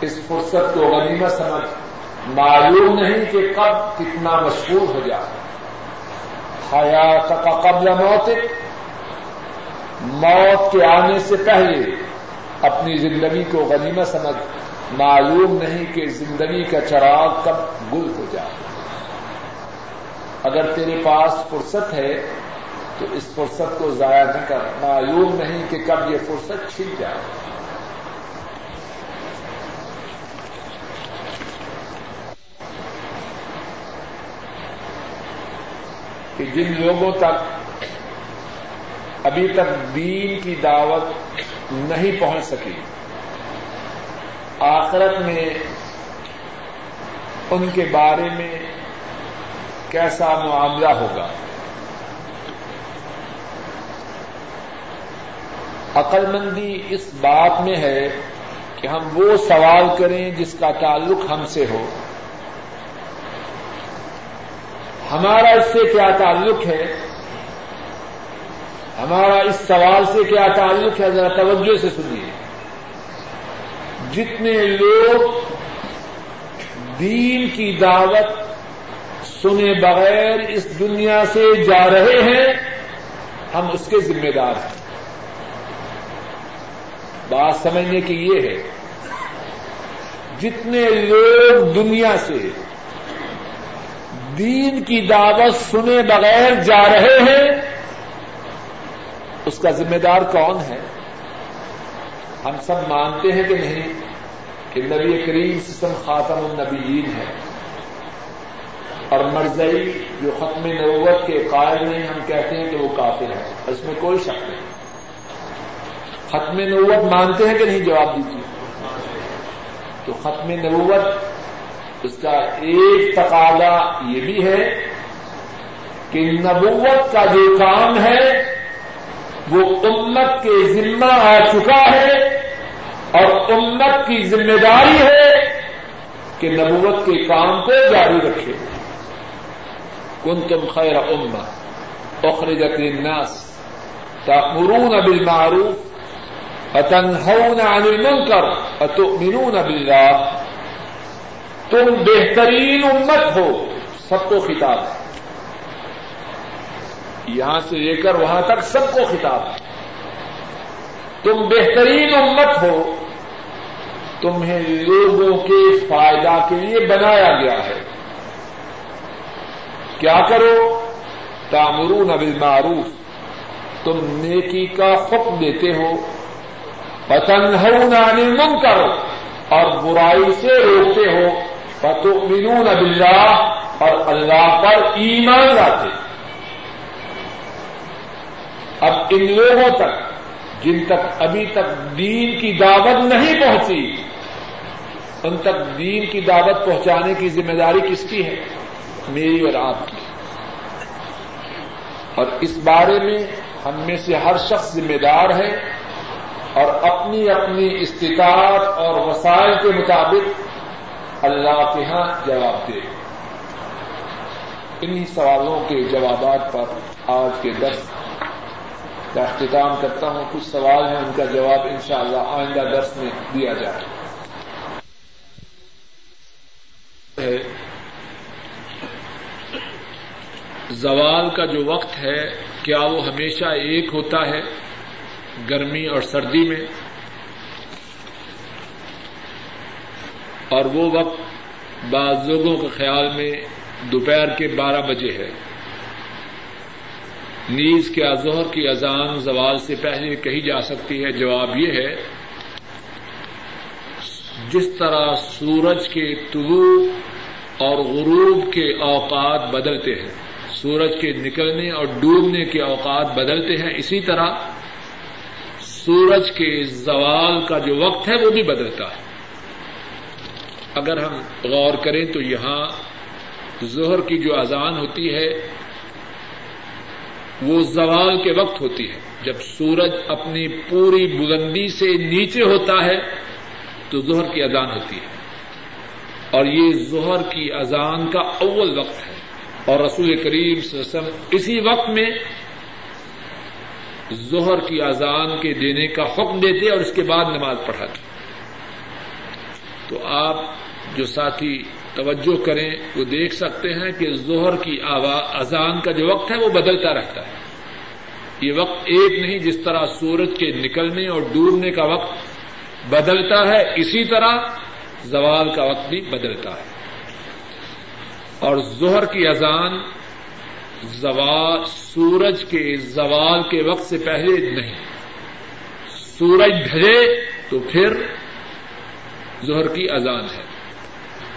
اس فرصت کو غنیمت سمجھ۔ معلوم نہیں کہ کب کتنا مشغول ہو جائے۔ حیات کا قبل موت موت کے آنے سے پہلے اپنی زندگی کو غنیمت سمجھ۔ معلوم نہیں کہ زندگی کا چراغ کب گل ہو جائے۔ اگر تیرے پاس فرصت ہے، تو اس فرصت کو ضائع نہ کر۔ معلوم نہیں کہ کب یہ فرصت چھن جائے۔ کہ جن لوگوں تک ابھی تک دین کی دعوت نہیں پہنچ سکی آخرت میں ان کے بارے میں کیسا معاملہ ہوگا؟ عقل مندی اس بات میں ہے کہ ہم وہ سوال کریں جس کا تعلق ہم سے ہو۔ ہمارا اس سے کیا تعلق ہے؟ ہمارا اس سوال سے کیا تعلق ہے؟ ذرا توجہ سے سنیے۔ جتنے لوگ دین کی دعوت سنے بغیر اس دنیا سے جا رہے ہیں، ہم اس کے ذمہ دار ہیں۔ بات سمجھنے کی یہ ہے، جتنے لوگ دنیا سے دین کی دعوت سنے بغیر جا رہے ہیں، اس کا ذمہ دار کون ہے؟ ہم سب مانتے ہیں کہ نہیں؟ کہ نبی کریم سسم خاتم النبیین ہے اور مرزئی جو ختم نوت کے قائل نہیں ہم کہتے ہیں کہ وہ کافر ہے اس میں کوئی شک نہیں۔ ختم نوت مانتے ہیں کہ نہیں؟ جواب دیجیے۔ تو ختم نوت اس کا ایک تقاضا یہ بھی ہے کہ نبوت کا جو کام ہے، وہ امت کے ذمہ آ چکا ہے۔ اور امت کی ذمہ داری ہے کہ نبوت کے کام کو جاری رکھے۔ کن تم خیر امت اخرجت الناس تأمرون بالمعروف وتنهون عن المنكر وتؤمنون بالله تم بہترین امت ہو، سب کو خطاب۔ ہے یہاں سے لے کر وہاں تک سب کو خطاب۔ ہے تم بہترین امت ہو، تمہیں لوگوں کے فائدہ کے لیے بنایا گیا ہے۔ کیا کرو؟ تامرون بالمعروف، تم نیکی کا حکم دیتے ہو۔ پتنگ ہو کرو اور برائی سے روکتے ہو۔ فتؤمنون باللہ، اور اللہ پر ایمان لاتے۔ اب ان لوگوں تک جن تک ابھی تک دین کی دعوت نہیں پہنچی، ان تک دین کی دعوت پہنچانے کی ذمہ داری کس کی ہے؟ میری اور آپ کی۔ اور اس بارے میں ہم میں سے ہر شخص ذمہ دار ہے اور اپنی اپنی استطاعت اور وسائل کے مطابق اللہ کے ہاں جواب دے۔ انہی سوالوں کے جوابات پر آج کے درس کا اختتام کرتا ہوں، کچھ سوال ہیں، ان کا جواب انشاءاللہ آئندہ درس میں دیا جائے۔ زوال کا جو وقت ہے، کیا وہ ہمیشہ ایک ہوتا ہے گرمی اور سردی میں؟ اور وہ وقت بعض لوگوں کے خیال میں دوپہر کے بارہ بجے ہے۔ نیز کیا ظہر کی اذان زوال سے پہلے کہی جا سکتی ہے؟ جواب یہ ہے، جس طرح سورج کے طلوع اور غروب کے اوقات بدلتے ہیں، سورج کے نکلنے اور ڈوبنے کے اوقات بدلتے ہیں، اسی طرح سورج کے زوال کا جو وقت ہے وہ بھی بدلتا ہے۔ اگر ہم غور کریں تو یہاں ظہر کی جو اذان ہوتی ہے وہ زوال کے وقت ہوتی ہے۔ جب سورج اپنی پوری بلندی سے نیچے ہوتا ہے، تو ظہر کی اذان ہوتی ہے۔ اور یہ ظہر کی اذان کا اول وقت ہے۔ اور رسول کریم صلی اللہ علیہ وسلم اسی وقت میں ظہر کی اذان کے دینے کا حکم دیتے اور اس کے بعد نماز پڑھاتے۔ تو آپ جو ساتھی توجہ کریں وہ دیکھ سکتے ہیں کہ ظہر کی اذان کا جو وقت ہے وہ بدلتا رہتا ہے۔ یہ وقت ایک نہیں جس طرح سورج کے نکلنے اور ڈوبنے کا وقت بدلتا ہے، اسی طرح زوال کا وقت بھی بدلتا ہے۔ اور ظہر کی اذان زوال، سورج کے زوال کے وقت سے پہلے نہیں۔ سورج ڈھلے تو پھر ظہر کی اذان ہے۔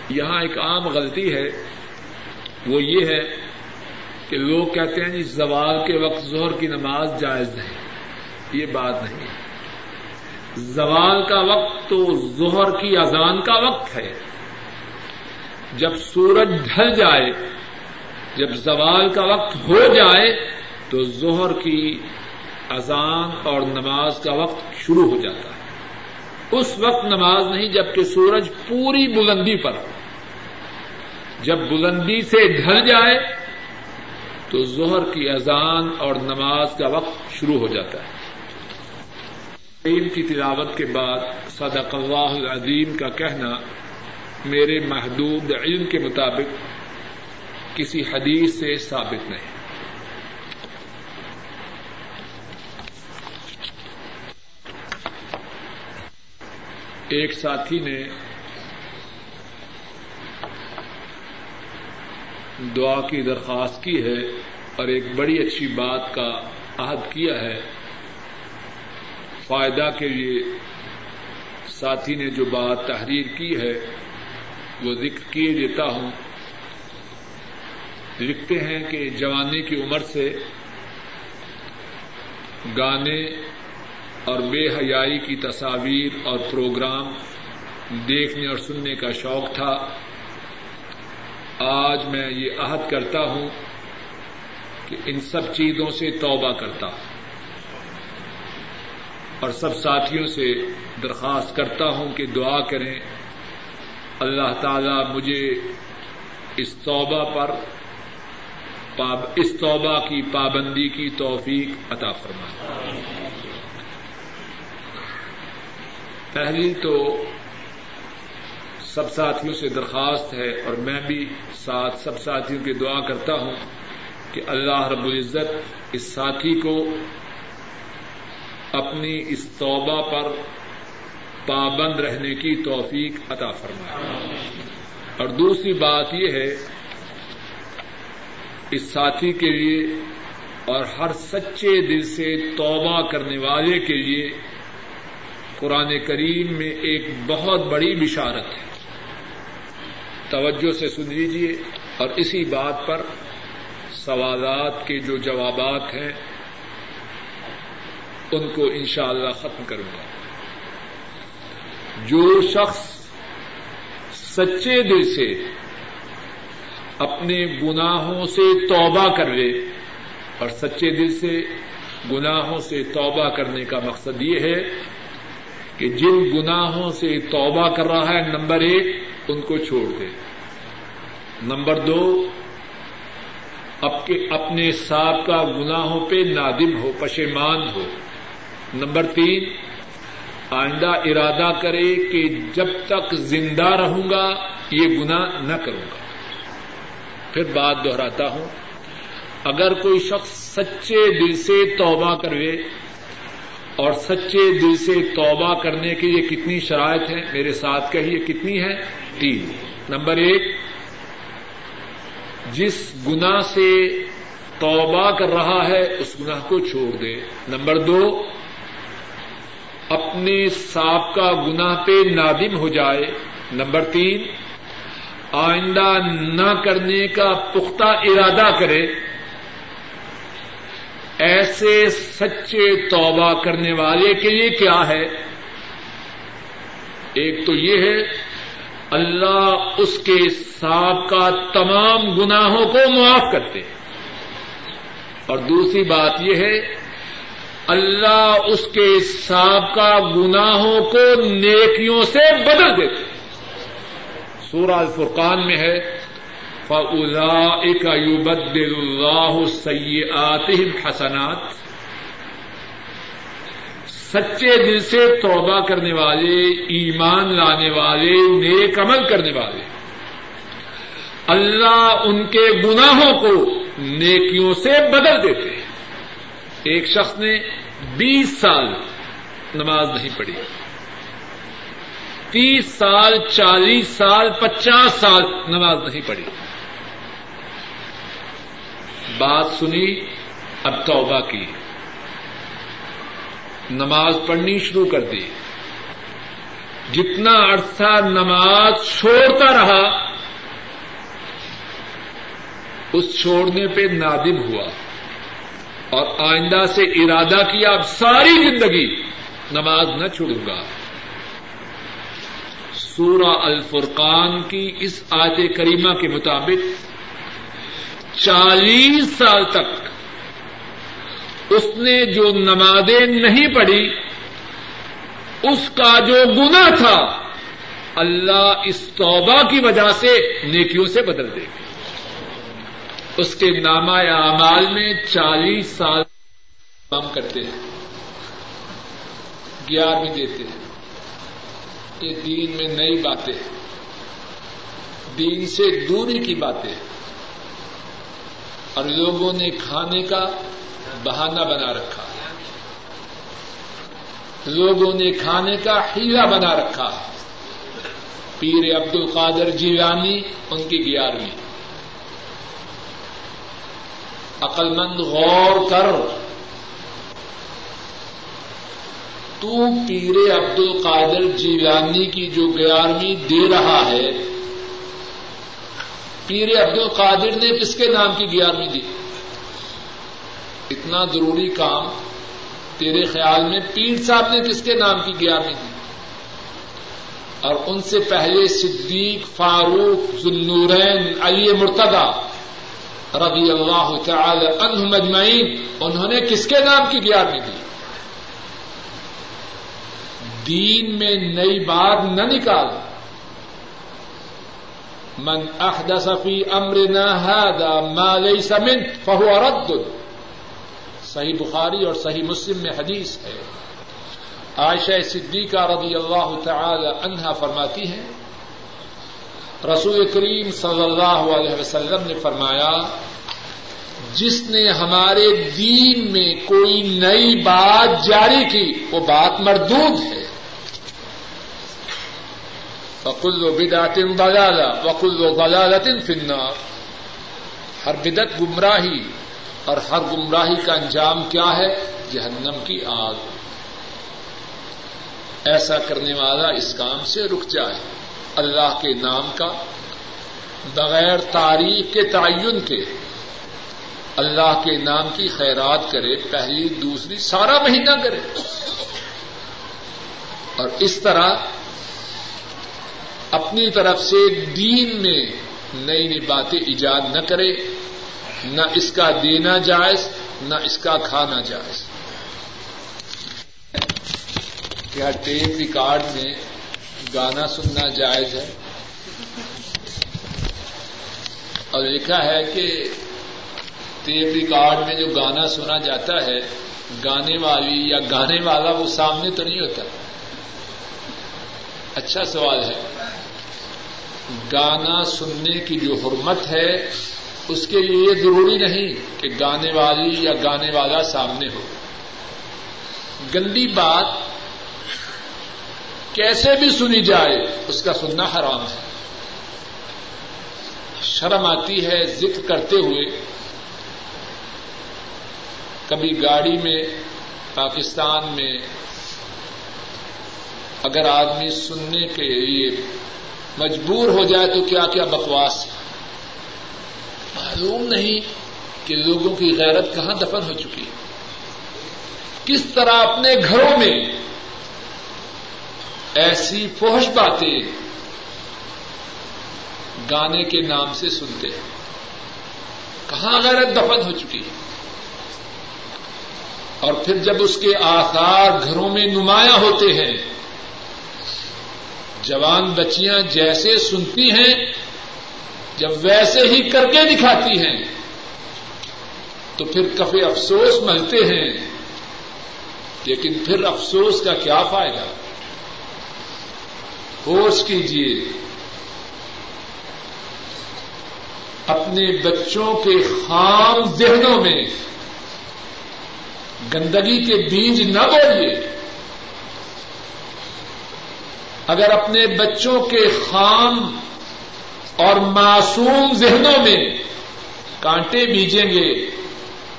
یہاں ایک عام غلطی ہے، وہ یہ ہے کہ لوگ کہتے ہیں جی زوال کے وقت ظہر کی نماز جائز نہیں۔ یہ بات نہیں۔ زوال کا وقت تو ظہر کی اذان کا وقت ہے۔ جب سورج ڈھل جائے، جب زوال کا وقت ہو جائے، تو ظہر کی اذان اور نماز کا وقت شروع ہو جاتا ہے۔ اس وقت نماز نہیں جبکہ سورج پوری بلندی پر جب بلندی سے ڈھل جائے تو ظہر کی اذان اور نماز کا وقت شروع ہو جاتا ہے۔ علم کی تلاوت کے بعد صدق اللہ العظیم کا کہنا میرے محدود علم کے مطابق کسی حدیث سے ثابت نہیں۔ ایک ساتھی نے دعا کی درخواست کی ہے اور ایک بڑی اچھی بات کا عہد کیا ہے۔ فائدہ کے لیے ساتھی نے جو بات تحریر کی ہے، وہ ذکر کیے دیتا ہوں۔ لکھتے ہیں کہ جوانی کی عمر سے گانے اور بے حیائی کی تصاویر اور پروگرام دیکھنے اور سننے کا شوق تھا۔ آج میں یہ عہد کرتا ہوں کہ ان سب چیزوں سے توبہ کرتا ہوں اور سب ساتھیوں سے درخواست کرتا ہوں کہ دعا کریں۔ اللہ تعالی مجھے اس توبہ پر اس توبہ کی پابندی کی توفیق عطا فرما پہلی تو سب ساتھیوں سے درخواست ہے اور میں بھی ساتھ سب ساتھیوں کی دعا کرتا ہوں کہ اللہ رب العزت اس ساتھی کو اپنی اس توبہ پر پابند رہنے کی توفیق عطا فرمائے۔ اور دوسری بات یہ ہے، اس ساتھی کے لیے اور ہر سچے دل سے توبہ کرنے والے کے لیے قرآن کریم میں ایک بہت بڑی بشارت ہے۔ توجہ سے سن لیجیے اور اسی بات پر سوالات کے جو جوابات ہیں، ان کو انشاءاللہ ختم کروں گا۔ جو شخص سچے دل سے اپنے گناہوں سے توبہ کر لے، اور سچے دل سے گناہوں سے توبہ کرنے کا مقصد یہ ہے کہ جن گناہوں سے توبہ کر رہا ہے، نمبر ایک، ان کو چھوڑ دے۔ نمبر دو اب کے اپنے سابقہ گناہوں پہ نادم ہو، پشیمان ہو۔ نمبر تین، آئندہ ارادہ کرے کہ جب تک زندہ رہوں گا، یہ گنا نہ کروں گا۔ پھر بات دوہراتا ہوں۔ اگر کوئی شخص سچے دل سے توبہ کرے اور سچے دل سے توبہ کرنے کے لیے کتنی شرائط ہیں؟ میرے ساتھ کہیے کتنی ہے تین۔ نمبر ایک، جس گنا سے توبہ کر رہا ہے، اس گناہ کو چھوڑ دے۔ نمبر دو، اپنے سابقہ گناہ پہ نادم ہو جائے۔ نمبر تین، آئندہ نہ کرنے کا پختہ ارادہ کرے۔ ایسے سچے توبہ کرنے والے کے لیے کیا ہے؟ ایک تو یہ ہے، اللہ اس کے سابقہ تمام گناہوں کو معاف کرتے اور دوسری بات یہ ہے، اللہ اس کے سابقہ گناہوں کو نیکیوں سے بدل دیتے سورہ الفرقان میں ہے فَأُولَئِكَ يُبَدِّلُ اللَّهُ سَيِّئَاتِهِمْ حَسَنَاتٍ سچے دل سے توبہ کرنے والے، ایمان لانے والے، نیک عمل کرنے والے۔ اللہ ان کے گناہوں کو نیکیوں سے بدل دیتے ہیں۔ ایک شخص نے بیس سال نماز نہیں پڑھی۔ تیس سال، چالیس سال، پچاس سال نماز نہیں پڑھی۔ بات سنی، اب توبہ کی۔ نماز پڑھنی شروع کر دی۔ جتنا عرصہ نماز چھوڑتا رہا، اس چھوڑنے پہ نادم ہوا۔ اور آئندہ سے ارادہ کیا، اب ساری زندگی نماز نہ چھوڑوں گا۔ سورہ الفرقان کی اس آیت کریمہ کے مطابق چالیس سال تک اس نے جو نمازیں نہیں پڑھی، اس کا جو گنا تھا، اللہ اس توبہ کی وجہ سے نیکیوں سے بدل دے گا۔ اس کے نامہ اعمال میں چالیس سال کام کرتے ہیں گیارہویں دیتے ہیں۔ یہ دین میں نئی باتیں دین سے دوری کی باتیں اور لوگوں نے کھانے کا بہانہ بنا رکھا۔ لوگوں نے کھانے کا ہیلا بنا رکھا۔ پیر عبد القادر جیوانی ان کی گیارہویں عقل مند غور کر۔ تو پیر عبد القادر جیلانی کی جو گیارہویں دے رہا ہے پیر عبد القادر نے کس کے نام کی گیارہویں دی؟ اتنا ضروری کام تیرے خیال میں پیر صاحب نے کس کے نام کی گیارہویں دی؟ اور ان سے پہلے صدیق، فاروق ذنورین علی مرتدہ رضی اللہ تعالی عنہم اجمعین، انہوں نے کس کے نام کی گیارہویں دی؟ دین میں نئی بات نہ نکال من احدث فی امرنا هذا ما ليس من فهو رد. صحیح بخاری اور صحیح مسلم میں حدیث ہے. عائشہ صدیقہ رضی اللہ تعالی عنہا فرماتی ہیں، رسول کریم صلی اللہ علیہ وسلم نے فرمایا، جس نے ہمارے دین میں کوئی نئی بات جاری کی، وہ بات مردود ہے۔ وکل و بدعت بلالا وکل و بلالت فنا ہر بدت گمراہی اور ہر گمراہی کا انجام کیا ہے؟ جہنم کی آگ۔ ایسا کرنے والا اس کام سے رک جائے۔ اللہ کے نام کا بغیر تاریخ کے تعین کے اللہ کے نام کی خیرات کرے، پہلی، دوسری، سارا مہینہ کرے۔ اور اس طرح اپنی طرف سے دین میں نئی نئی باتیں ایجاد نہ کرے، نہ اس کا دینا جائز، نہ اس کا کھانا جائز۔ کیا ٹیپ ریکارڈ میں گانا سننا جائز ہے؟ اور لکھا ہے کہ ٹیپ ریکارڈ میں جو گانا سنا جاتا ہے، گانے والی یا گانے والا وہ سامنے تو نہیں ہوتا۔ اچھا سوال ہے۔ گانا سننے کی جو حرمت ہے، اس کے لیے یہ ضروری نہیں کہ گانے والی یا گانے والا سامنے ہو۔ گندی بات کیسے بھی سنی جائے، اس کا سننا حرام ہے۔ شرم آتی ہے ذکر کرتے ہوئے۔ کبھی گاڑی میں، پاکستان میں اگر آدمی سننے کے لیے مجبور ہو جائے تو کیا کیا بکواس ہے؟ معلوم نہیں کہ لوگوں کی غیرت کہاں دفن ہو چکی ہے۔ کس طرح اپنے گھروں میں ایسی فوش باتیں گانے کے نام سے سنتے ہیں۔ کہاں غیرت دفن ہو چکی ہے؟ اور پھر جب اس کے آثار گھروں میں نمایاں ہوتے ہیں جوان بچیاں جیسے سنتی ہیں، جب ویسے ہی کر کے دکھاتی ہیں۔ تو پھر کفے افسوس ملتے ہیں۔ لیکن پھر افسوس کا کیا فائدہ؟ ہوش کیجیے اپنے بچوں کے خام ذہنوں میں گندگی کے بیج نہ بولیے اگر اپنے بچوں کے خام اور معصوم ذہنوں میں کانٹے بیجیں گے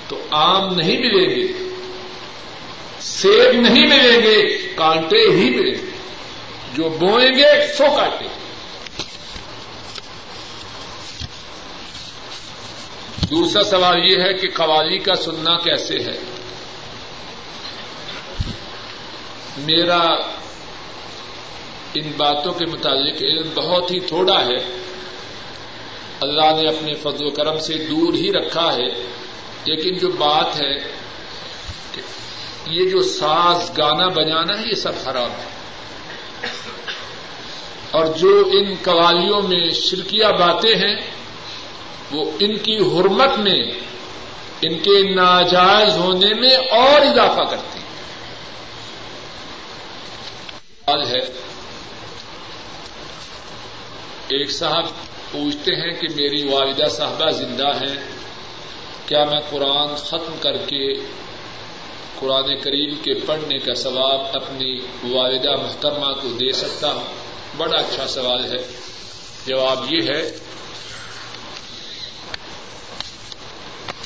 تو آم نہیں ملیں گے، سیب نہیں ملیں گے، کانٹے ہی ملیں گے۔ جو بوئیں گے، سو کانٹے۔ دوسرا سوال یہ ہے کہ قوالی کا سننا کیسے ہے؟ میرا ان باتوں کے متعلق علم بہت ہی تھوڑا ہے۔ اللہ نے اپنے فضل و کرم سے دور ہی رکھا ہے۔ لیکن جو بات ہے کہ یہ جو ساز گانا بجانا ہے، یہ سب حرام ہے۔ اور جو ان قوالیوں میں شرکیہ باتیں ہیں، وہ ان کی حرمت میں، ان کے ناجائز ہونے میں اور اضافہ کرتی ہے ایک صاحب پوچھتے ہیں کہ میری والدہ صاحبہ زندہ ہیں، کیا میں قرآن ختم کر کے قرآن کریم کے پڑھنے کا ثواب اپنی والدہ محترمہ کو دے سکتا ہوں؟ بڑا اچھا سوال ہے۔ جواب یہ ہے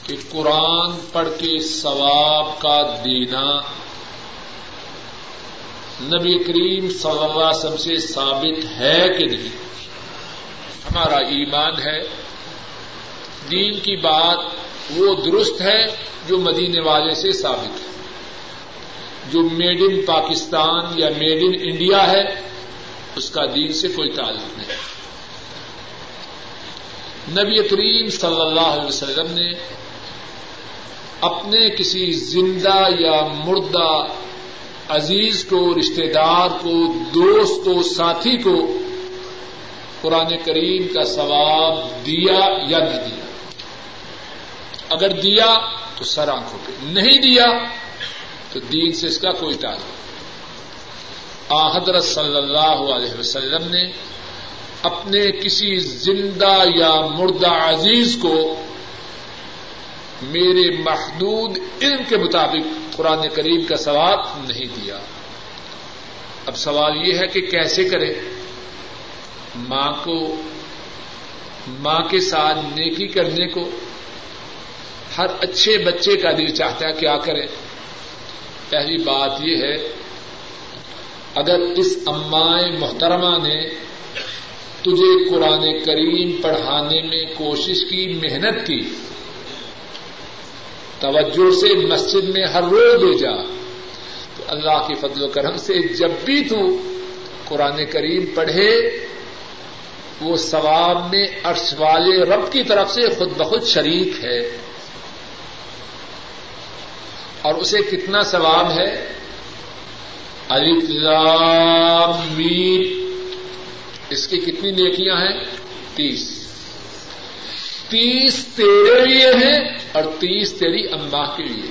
کہ قرآن پڑھ کے ثواب کا دینا نبی کریم صلی اللہ علیہ وسلم سے ثابت ہے کہ نہیں؟ ہمارا ایمان ہے۔ دین کی بات وہ درست ہے جو مدینے والے سے ثابت ہے۔ جو میڈ ان پاکستان یا میڈ ان انڈیا ہے، اس کا دین سے کوئی تعلق نہیں۔ نبی کریم صلی اللہ علیہ وسلم نے اپنے کسی زندہ یا مردہ عزیز کو رشتے دار کو، دوست کو ساتھی کو قرآن کریم کا ثواب دیا یا نہیں دیا؟ اگر دیا تو سر آنکھوں پہ، نہیں دیا تو دین سے اس کا کوئی تعلق حضرت صلی اللہ علیہ وسلم نے اپنے کسی زندہ یا مردہ عزیز کو میرے محدود علم کے مطابق قرآن کریم کا ثواب نہیں دیا۔ اب سوال یہ ہے کہ کیسے کرے؟ ماں کو، ماں کے ساتھ نیکی کرنے کو ہر اچھے بچے کا دل چاہتا ہے، کیا کرے؟ پہلی بات یہ ہے، اگر اس امائے محترمہ نے تجھے قرآن کریم پڑھانے میں کوشش کی، محنت کی، توجہ سے مسجد میں ہر روز لے جا تو اللہ کے فضل و کرم سے جب بھی تو قرآن کریم پڑھے وہ ثواب میں عرش والے رب کی طرف سے خود بخود شریک ہے۔ اور اسے کتنا ثواب ہے؟ میر اس کی کتنی نیکیاں ہیں؟ تیس۔ تیس تیرے لیے ہیں اور تیس تیری اماں کے لیے۔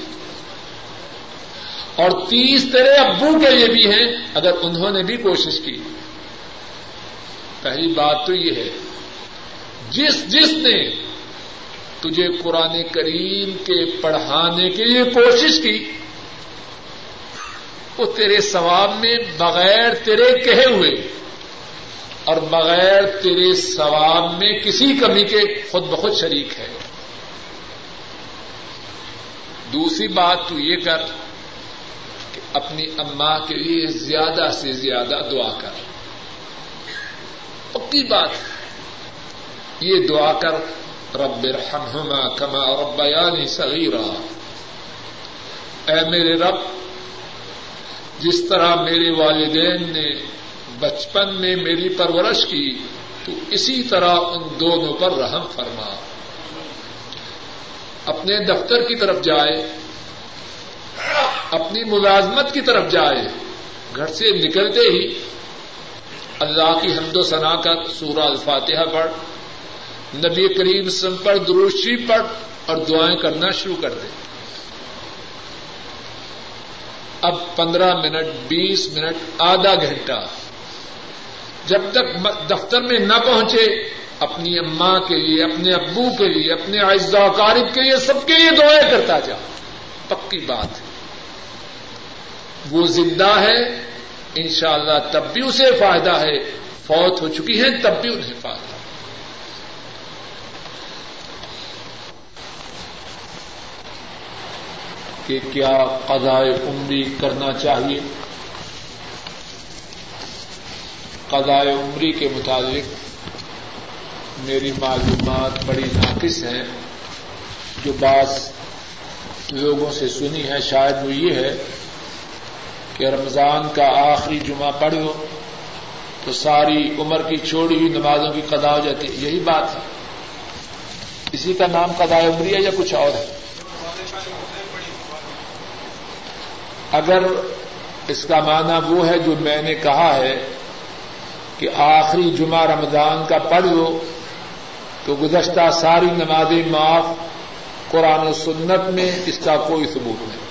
اور تیس تیرے ابو کے لیے بھی ہیں، اگر انہوں نے بھی کوشش کی۔ پہلی بات تو یہ ہے، جس جس نے تجھے قرآن کریم کے پڑھانے کے لیے کوشش کی، وہ تیرے ثواب میں بغیر تیرے کہے ہوئے، اور بغیر تیرے ثواب میں کسی کمی کے خود بخود شریک ہے۔ دوسری بات تو یہ کر کہ اپنی اماں کے لیے زیادہ سے زیادہ دعا کر۔ پکی بات۔ یہ دعا کر، رب رحمہما کما ربیانی صغیرا۔ اے میرے رب، جس طرح میرے والدین نے بچپن میں میری پرورش کی، تو اسی طرح ان دونوں پر رحم فرما۔ اپنے دفتر کی طرف جائے، اپنی ملازمت کی طرف جائے، گھر سے نکلتے ہی اللہ کی حمد و ثنا کر سورہ الفاتحہ پڑھ، نبی کریم سم پر دروشی پڑھ اور دعائیں کرنا شروع کر دے اب پندرہ منٹ، بیس منٹ، آدھا گھنٹہ۔ جب تک دفتر میں نہ پہنچے، اپنی اماں کے لیے، اپنے ابو کے لیے، اپنے اعزا کارب کے لیے سب کے لیے دعائیں کرتا جا۔ پکی بات۔ وہ زندہ ہے انشاءاللہ تب بھی اسے فائدہ ہے۔ فوت ہو چکی ہے تب بھی انہیں فائدہ کہ کیا قضائے عمری کرنا چاہیے؟ قضائے عمری کے متعلق میری معلومات بڑی ناقص ہیں۔ جو بعض لوگوں سے سنی ہے، شاید وہ یہ ہے کہ رمضان کا آخری جمعہ پڑھو تو ساری عمر کی چھوڑی ہوئی نمازوں کی قضا ہو جاتی ہے۔ یہی بات ہے۔ اسی کا نام قضاء عمری ہے یا کچھ اور ہے؟ اگر اس کا معنی وہ ہے جو میں نے کہا ہے کہ آخری جمعہ رمضان کا پڑھ لو تو گزشتہ ساری نمازیں معاف قرآن و سنت میں اس کا کوئی ثبوت نہیں۔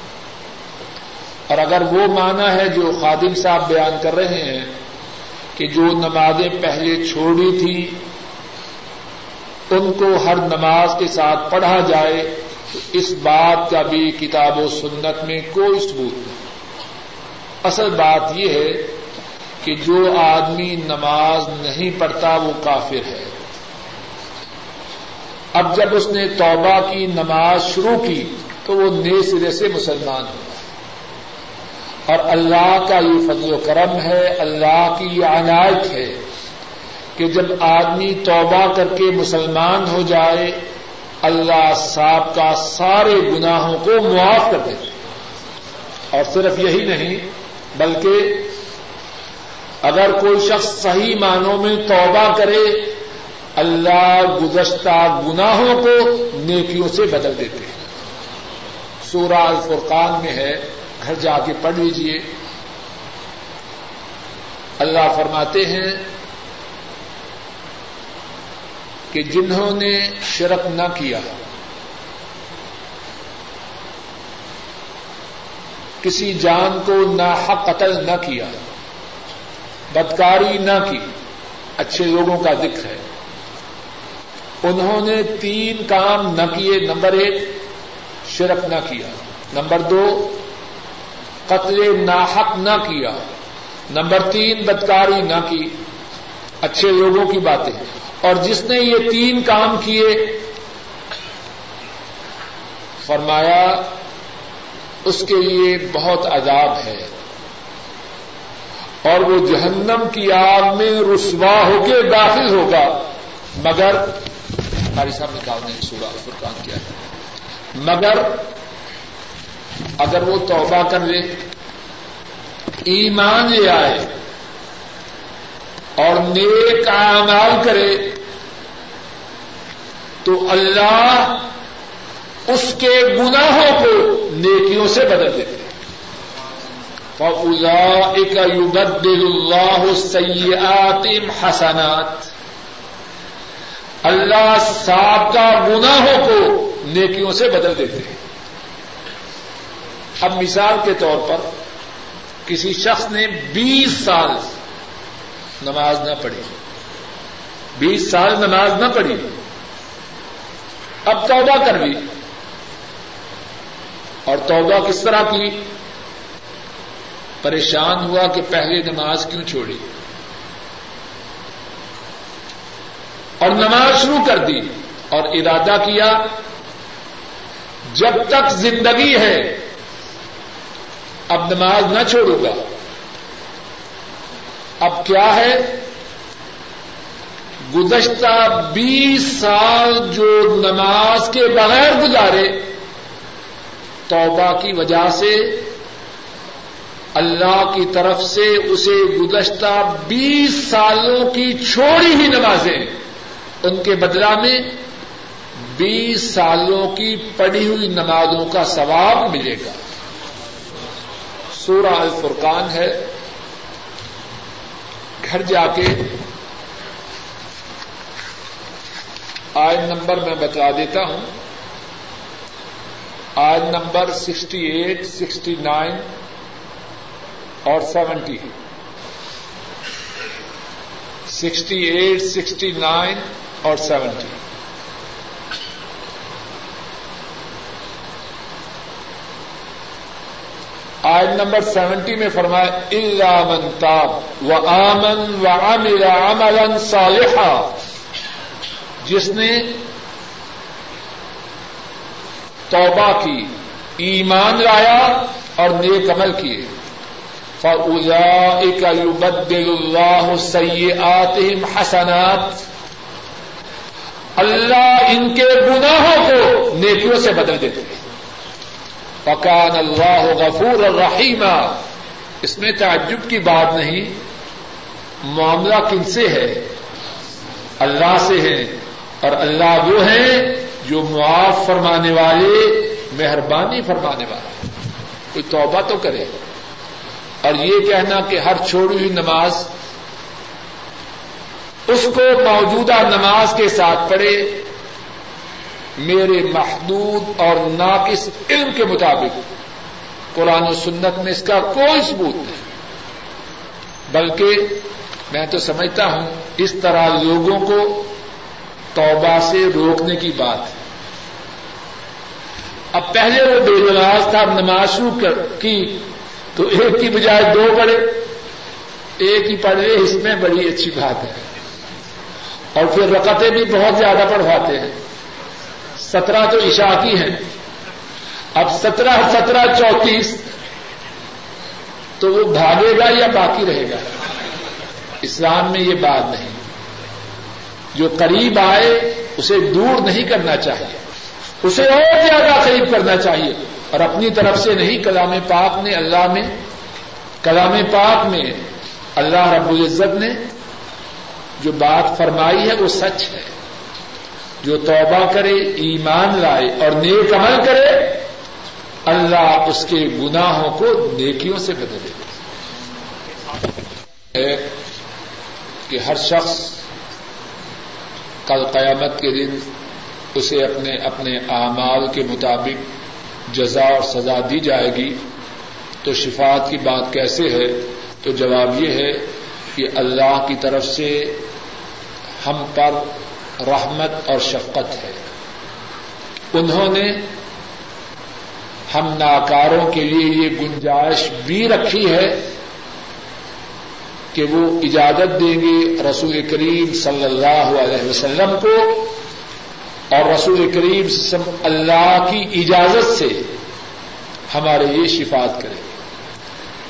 اور اگر وہ مانا ہے جو خادم صاحب بیان کر رہے ہیں کہ جو نمازیں پہلے چھوڑی تھی، ان کو ہر نماز کے ساتھ پڑھا جائے، تو اس بات کا بھی کتاب و سنت میں کوئی ثبوت نہیں۔ اصل بات یہ ہے کہ جو آدمی نماز نہیں پڑھتا، وہ کافر ہے۔ اب جب اس نے توبہ کی نماز شروع کی، تو وہ نئے سرے سے مسلمان ہوا اور اللہ کا یہ فضل و کرم ہے، اللہ کی یہ عنایت ہے کہ جب آدمی توبہ کر کے مسلمان ہو جائے، اللہ صاحب کا سارے گناہوں کو معاف کر دیتے اور صرف یہی نہیں، بلکہ اگر کوئی شخص صحیح معنوں میں توبہ کرے، اللہ گزشتہ گناہوں کو نیکیوں سے بدل دیتے۔ ہیں سورہ الفرقان میں ہے گھر جا کے پڑھ لیجیے اللہ فرماتے ہیں کہ جنہوں نے شرک نہ کیا، کسی جان کو ناحق قتل نہ کیا، بدکاری نہ کی، اچھے لوگوں کا ذکر ہے۔ انہوں نے تین کام نہ کیے، نمبر ایک، شرک نہ کیا۔ نمبر دو قتل ناحق نہ کیا۔ نمبر تین، بدکاری نہ کی۔ اچھے لوگوں کی باتیں۔ اور جس نے یہ تین کام کیے، فرمایا، اس کے لیے بہت عذاب ہے۔ اور وہ جہنم کی آگ میں رسوا ہو کے داخل ہوگا۔ مگر ہماری صاحب نے کہا نہیں سورا فرقان کیا ہے۔ مگر اگر وہ توبہ کر لے، ایمان لے آئے اور نیک اعمال کرے، تو اللہ اس کے گناہوں کو نیکیوں سے بدل دیتے ایک یبدل اللہ سیات حسنات اللہ صاحب کا گناہوں کو نیکیوں سے بدل دیتے ہیں۔ اب مثال کے طور پر کسی شخص نے بیس سال نماز نہ پڑھی، بیس سال نماز نہ پڑھی، اب توبہ کر لی۔ اور توبہ کس طرح کی؟ پریشان ہوا کہ پہلے نماز کیوں چھوڑی؟ اور نماز شروع کر دی اور ارادہ کیا، جب تک زندگی ہے اب نماز نہ چھوڑوں گا۔ اب کیا ہے؟ گزشتہ بیس سال جو نماز کے بغیر گزارے، توبہ کی وجہ سے اللہ کی طرف سے اسے گزشتہ بیس سالوں کی چھوڑی ہوئی نمازیں، ان کے بدلا میں بیس سالوں کی پڑھی ہوئی نمازوں کا ثواب ملے گا۔ سورہ الفرقان ہے۔ گھر جا کے آج نمبر میں بتا دیتا ہوں۔ آج نمبر سکسٹی ایٹ، سکسٹی نائن اور seventy sixty eight, sixty nine اور سیونٹی۔ آج نمبر سیونٹی میں فرمایا اللہ من تاب و آمن و عمل عملا صالحا۔ جس نے توبہ کی، ایمان لایا اور نیک عمل کیے۔ فَأُولَئِكَ يُبَدِّلُ اللَّهُ سَيِّئَاتِهِمْ حَسَنَاتٍ۔ اللہ ان کے گناہوں کو نیکیوں سے بدل دیتے ہیں۔ فکان اللہ غفور الرحیم اس میں تعجب کی بات نہیں، معاملہ کن سے ہے؟ اللہ سے ہے۔ اور اللہ وہ ہے جو معاف فرمانے والے، مہربانی فرمانے والے۔ کوئی توبہ تو کرے۔ اور یہ کہنا کہ ہر چھوڑی ہوئی نماز، اس کو موجودہ نماز کے ساتھ پڑھے۔ میرے محدود اور ناقص علم کے مطابق۔ قرآن و سنت میں اس کا کوئی ثبوت نہیں۔ بلکہ میں تو سمجھتا ہوں اس طرح لوگوں کو توبہ سے روکنے کی بات۔ ہے اب پہلے وہ بے نماز تھا نماز شروع کی، تو ایک کی بجائے دو پڑھے۔ ایک ہی پڑھے اس میں بڑی اچھی بات ہے۔ اور پھر رقطیں بھی بہت زیادہ پڑھواتے ہیں۔ سترہ تو عشاء کی ہیں۔ اب سترہ سترہ چونتیس تو وہ بھاگے گا یا باقی رہے گا؟ اسلام میں یہ بات نہیں۔ جو قریب آئے، اسے دور نہیں کرنا چاہیے۔ اسے اور زیادہ قریب کرنا چاہیے۔ اور اپنی طرف سے نہیں، کلام پاک نے، اللہ میں، کلام پاک میں اللہ رب العزت نے جو بات فرمائی ہے، وہ سچ ہے۔ جو توبہ کرے، ایمان لائے اور نیک عمل کرے، اللہ اس کے گناہوں کو نیکیوں سے بدلے کہ ہر شخص کل قیامت کے دن اسے اپنے اپنے اعمال کے مطابق جزا اور سزا دی جائے گی۔ تو شفات کی بات کیسے ہے؟ تو جواب یہ ہے کہ اللہ کی طرف سے ہم پر رحمت اور شفقت ہے۔ انہوں نے ہم ناکاروں کے لیے یہ گنجائش بھی رکھی ہے کہ وہ اجازت دیں گے رسول کریم صلی اللہ علیہ وسلم کو اور رسول کریم اللہ کی اجازت سے ہمارے یہ شفات کرے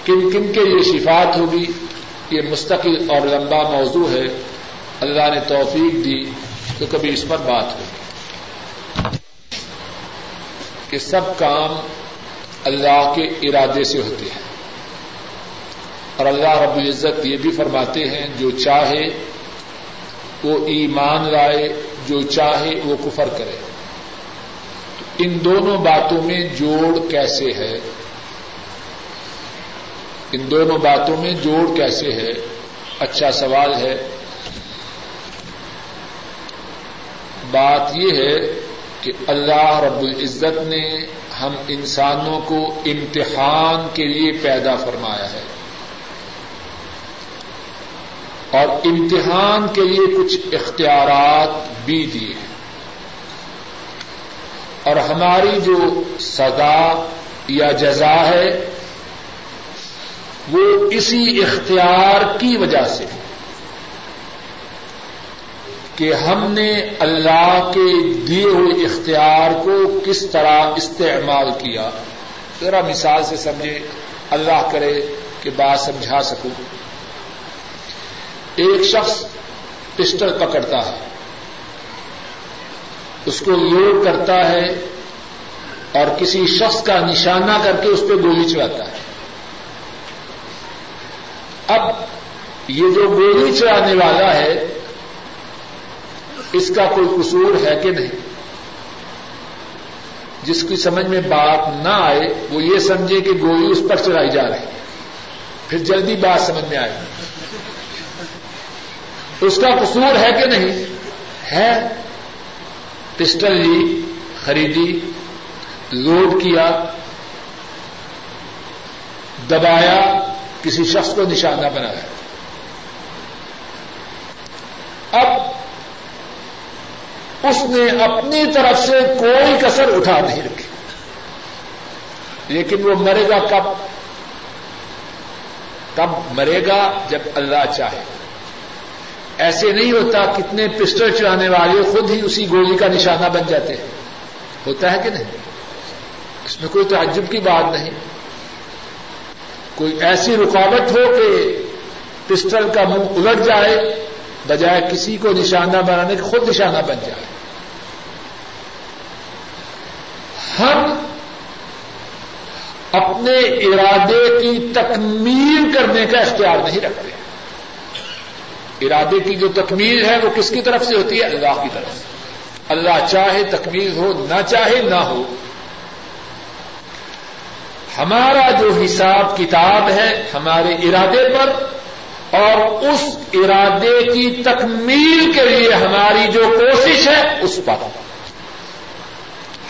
کن کن کے یہ شفات ہوگی یہ مستقل اور لمبا موضوع ہے۔ اللہ نے توفیق دی۔ تو کبھی اس پر بات ہو۔ کہ سب کام اللہ کے ارادے سے ہوتے ہیں۔ اور اللہ رب العزت یہ بھی فرماتے ہیں، جو چاہے وہ ایمان لائے، جو چاہے وہ کفر کرے۔ ان دونوں باتوں میں جوڑ کیسے ہے؟ ان دونوں باتوں میں جوڑ کیسے ہے؟ اچھا سوال ہے۔ بات یہ ہے کہ اللہ رب العزت نے ہم انسانوں کو امتحان کے لیے پیدا فرمایا ہے۔ اور امتحان کے لیے کچھ اختیارات بھی دیے ہیں۔ اور ہماری جو سزا یا جزا ہے وہ اسی اختیار کی وجہ سے کہ ہم نے اللہ کے دیے ہوئے اختیار کو کس طرح استعمال کیا۔ ذرا مثال سے سمجھے، اللہ کرے کہ بات سمجھا سکوں۔ ایک شخص پسٹل پکڑتا ہے۔ اس کو لوڈ کرتا ہے اور کسی شخص کا نشانہ کر کے اس پہ گولی چلاتا ہے۔ اب یہ جو گولی چلانے والا ہے اس کا کوئی قصور ہے کہ نہیں؟ جس کی سمجھ میں بات نہ آئے، وہ یہ سمجھے کہ گولی اس پر چلائی جا رہی ہے۔ پھر جلدی بات سمجھ میں آئے۔ اس کا قصور ہے کہ نہیں؟ ہے۔ پسٹل لی، خریدی، لوڈ کیا، دبایا، کسی شخص کو نشانہ بنایا۔ اب اس نے اپنی طرف سے کوئی کسر اٹھا نہیں رکھی۔ لیکن وہ مرے گا کب؟ کب مرے گا جب اللہ چاہے۔ ایسے نہیں ہوتا کتنے پسٹل چلانے والے خود ہی اسی گولی کا نشانہ بن جاتے ہیں۔ ہوتا ہے کہ نہیں؟ اس میں کوئی تعجب کی بات نہیں۔ کوئی ایسی رکاوٹ ہو کہ پسٹل کا منہ الٹ جائے، بجائے کسی کو نشانہ بنانے کے خود نشانہ بن جائے ہم اپنے ارادے کی تکمیل کرنے کا اختیار نہیں رکھتے۔ ارادے کی جو تکمیل ہے وہ کس کی طرف سے ہوتی ہے؟ اللہ کی طرف سے۔ اللہ چاہے تکمیل ہو، نہ چاہے نہ ہو۔ ہمارا جو حساب کتاب ہے ہمارے ارادے پر اور اس ارادے کی تکمیل کے لیے ہماری جو کوشش ہے، اس پر۔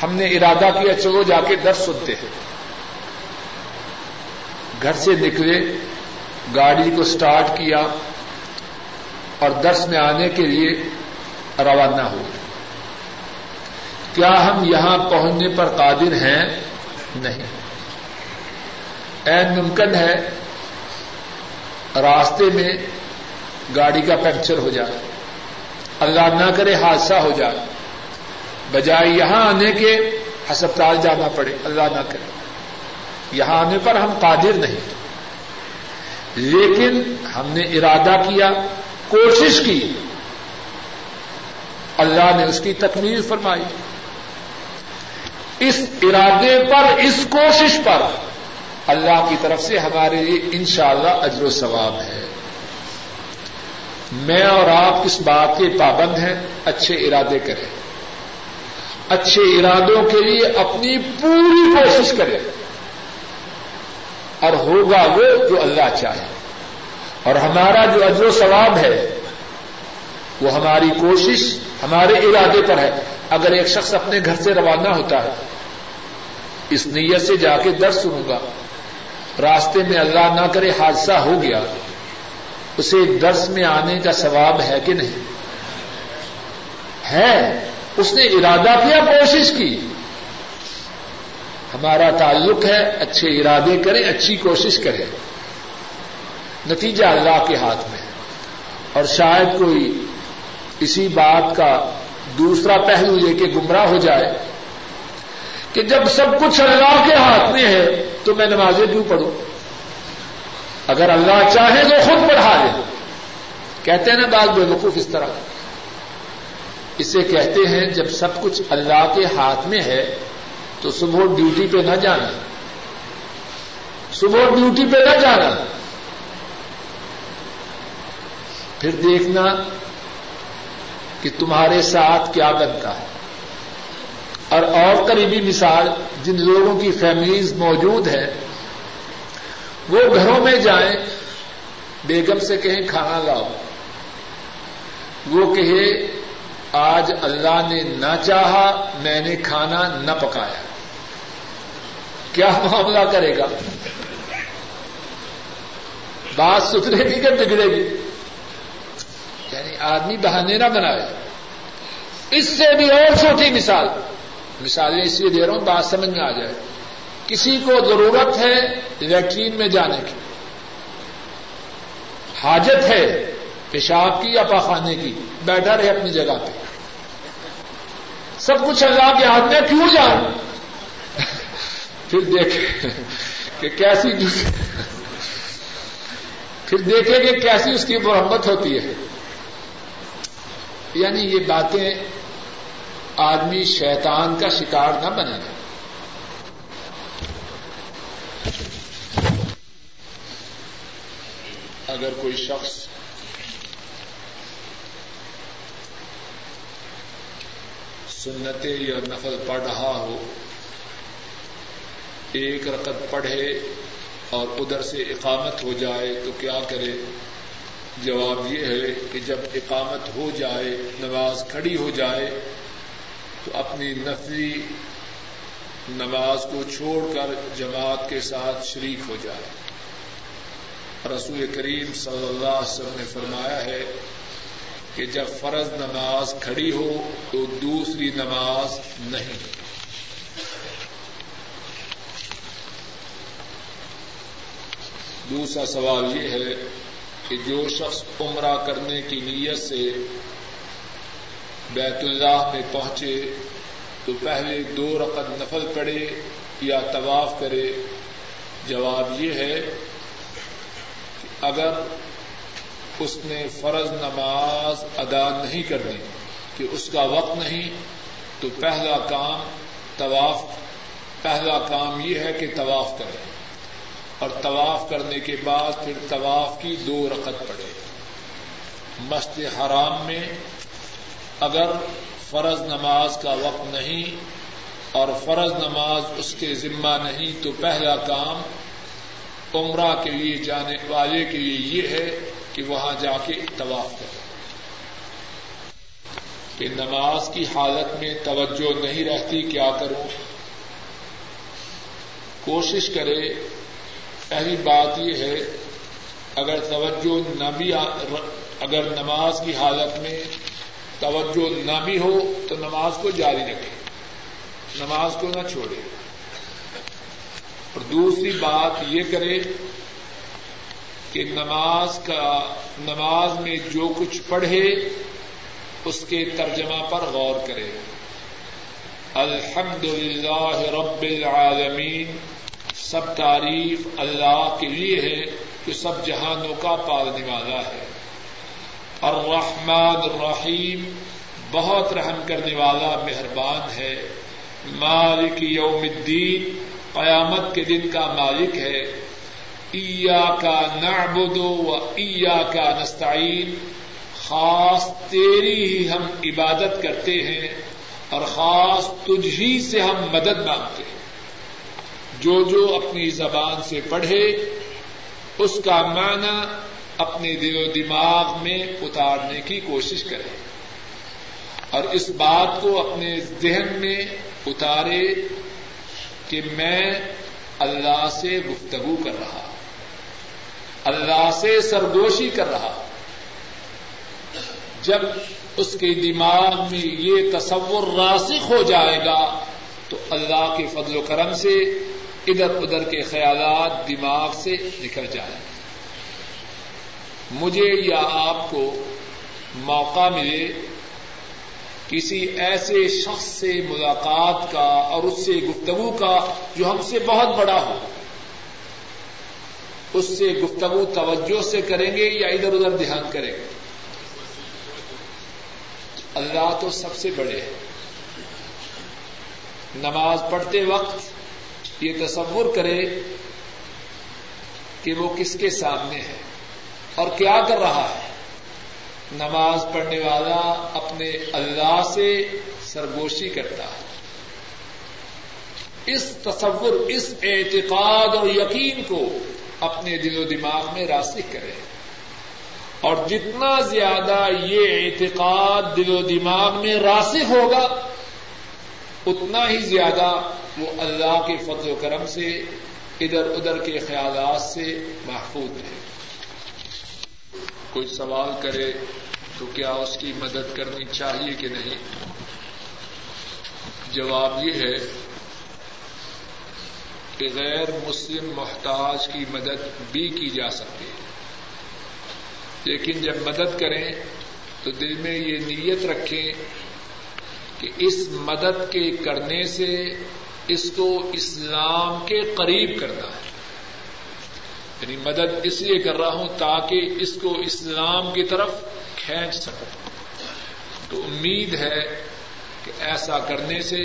ہم نے ارادہ کیا، چلو جا کے درس سنتے ہیں۔ گھر سے نکلے، گاڑی کو سٹارٹ کیا اور درس میں آنے کے لیے روانہ ہوئے کیا ہم یہاں پہنچنے پر قادر ہیں؟ نہیں۔ این ممکن ہے، راستے میں گاڑی کا پنکچر ہو جائے اللہ نہ کرے حادثہ ہو جائے بجائے یہاں آنے کے، ہسپتال جانا پڑے۔ اللہ نہ کرے۔ یہاں آنے پر ہم قادر نہیں لیکن ہم نے ارادہ کیا، کوشش کی۔ اللہ نے اس کی تکمیل فرمائی۔ اس ارادے پر، اس کوشش پر اللہ کی طرف سے ہمارے لیے انشاءاللہ اللہ اجر و ثواب ہے۔ میں اور آپ کس بات کے پابند ہیں، اچھے ارادے کریں۔ اچھے ارادوں کے لیے اپنی پوری کوشش کریں۔ اور ہوگا وہ جو اللہ چاہے۔ اور ہمارا جو اجر و ثواب ہے، وہ ہماری کوشش ہمارے ارادے پر ہے۔ اگر ایک شخص اپنے گھر سے روانہ ہوتا ہے، اس نیت سے جا کے درد سنوں گا۔ راستے میں اللہ نہ کرے حادثہ ہو گیا، اسے درس میں آنے کا ثواب ہے کہ نہیں؟ ہے، اس نے ارادہ کیا، کوشش کی۔ ہمارا تعلق ہے اچھے ارادے کریں اچھی کوشش کریں نتیجہ اللہ کے ہاتھ میں اور شاید کوئی اسی بات کا دوسرا پہلو لے کے گمراہ ہو جائے کہ جب سب کچھ اللہ کے ہاتھ میں ہے تو میں نمازیں کیوں پڑھوں؟ اگر اللہ چاہے تو خود پڑھا دے کہتے ہیں نا بعض بے وقوف اس طرح۔ اسے کہتے ہیں جب سب کچھ اللہ کے ہاتھ میں ہے تو صبح ڈیوٹی پہ نہ جانا۔ صبح ڈیوٹی پہ نہ جانا۔ پھر دیکھنا کہ تمہارے ساتھ کیا بنتا ہے۔ اور اور قریبی مثال جن لوگوں کی فیملیز موجود ہے، وہ گھروں میں جائیں، بیگم سے کہیں کھانا لاؤ۔ وہ کہے، آج اللہ نے نہ چاہا، میں نے کھانا نہ پکایا۔ کیا معاملہ کرے گا؟ بات ستھرے گی کہ بگڑے گی؟ یعنی آدمی بہانے نہ بنائے۔ اس سے بھی اور چھوٹی مثال۔ مثالیں اس لیے دے رہا ہوں، بات سمجھ میں آ جائے۔ کسی کو ضرورت ہے لیٹرین میں جانے کی۔ حاجت ہے پیشاب کی یا پاخانے کی۔ بیٹھا رہے اپنی جگہ پہ۔ سب کچھ اللہ کے ہاتھ میں، کیوں جاؤں پھر دیکھے کہ کیسی پھر دیکھے کہ کیسی اس کی مرمت ہوتی ہے۔ یعنی یہ باتیں آدمی شیطان کا شکار نہ بنے۔ گا اگر کوئی شخص سنتے یا نفل پڑھ رہا ہو ایک رقط پڑھے اور ادھر سے اقامت ہو جائے تو کیا کرے؟ جواب یہ ہے کہ جب اقامت ہو جائے، نماز کھڑی ہو جائے، تو اپنی نفلی نماز کو چھوڑ کر جماعت کے ساتھ شریک ہو جائے۔ رسول کریم صلی اللہ علیہ وسلم نے فرمایا ہے کہ جب فرض نماز کھڑی ہو تو دوسری نماز نہیں۔ دوسرا سوال یہ ہے کہ جو شخص عمرہ کرنے کی نیت سے بیت اللہ میں پہنچے تو پہلے دو رقم نفل پڑے یا طواف کرے؟ جواب یہ ہے کہ اگر اس نے فرض نماز ادا نہیں کرنی، کہ اس کا وقت نہیں، تو پہلا کام طواف، پہلا کام یہ ہے کہ طواف کرے۔ اور طواف کرنے کے بعد پھر طواف کی دو رقط پڑے مست حرام میں اگر فرض نماز کا وقت نہیں اور فرض نماز اس کے ذمہ نہیں تو پہلا کام عمرہ کے لیے جانے والے کے لیے یہ ہے کہ وہاں جا کے طواف کرے کہ نماز کی حالت میں توجہ نہیں رہتی، کیا کروں؟ کوشش کرے پہلی بات یہ ہے، اگر توجہ نہ بھی اگر نماز کی حالت میں توجہ نہ بھی ہو تو نماز کو جاری رکھے، نماز کو نہ چھوڑے۔ اور دوسری بات یہ کرے کہ نماز کا نماز میں جو کچھ پڑھے، اس کے ترجمہ پر غور کرے۔ الحمد للہ رب العالمین سب تعریف اللہ کے لیے ہے جو سب جہانوں کا پالنے والا ہے۔ الرحمن الرحیم بہت رحم کرنے والا مہربان ہے۔ مالک یوم الدین قیامت کے دن کا مالک ہے۔ ایا کا نعبد و ایا کا نستعین۔ خاص تیری ہی ہم عبادت کرتے ہیں اور خاص تجھ ہی سے ہم مدد مانگتے ہیں۔ جو جو اپنی زبان سے پڑھے، اس کا معنی اپنے دل و دماغ میں اتارنے کی کوشش کرے اور اس بات کو اپنے ذہن میں اتارے کہ میں اللہ سے گفتگو کر رہا، اللہ سے سرگوشی کر رہا۔ جب اس کے دماغ میں یہ تصور راسخ ہو جائے گا، تو اللہ کے فضل و کرم سے ادھر ادھر کے خیالات دماغ سے نکل جائیں۔ مجھے یا آپ کو موقع ملے کسی ایسے شخص سے ملاقات کا اور اس سے گفتگو کا جو ہم سے بہت بڑا ہو۔ اس سے گفتگو توجہ سے کریں گے یا ادھر ادھر دھیان کریں گے؟ اللہ تو سب سے بڑے ہیں۔ نماز پڑھتے وقت یہ تصور کرے کہ وہ کس کے سامنے ہے اور کیا کر رہا ہے۔ نماز پڑھنے والا اپنے اللہ سے سرگوشی کرتا ہے۔ اس تصور، اس اعتقاد اور یقین کو اپنے دل و دماغ میں راسک کرے۔ اور جتنا زیادہ یہ اعتقاد دل و دماغ میں راسک ہوگا اتنا ہی زیادہ وہ اللہ کے فضل و کرم سے، ادھر ادھر کے خیالات سے محفوظ ہے کوئی سوال کرے تو کیا اس کی مدد کرنی چاہیے کہ نہیں؟ جواب یہ ہے کہ غیر مسلم محتاج کی مدد بھی کی جا سکتی ہے۔ لیکن جب مدد کریں تو دل میں یہ نیت رکھیں کہ اس مدد کے کرنے سے اس کو اسلام کے قریب کرنا ہے۔ یعنی مدد اس لیے کر رہا ہوں تاکہ اس کو اسلام کی طرف کھینچ سکوں۔ تو امید ہے کہ ایسا کرنے سے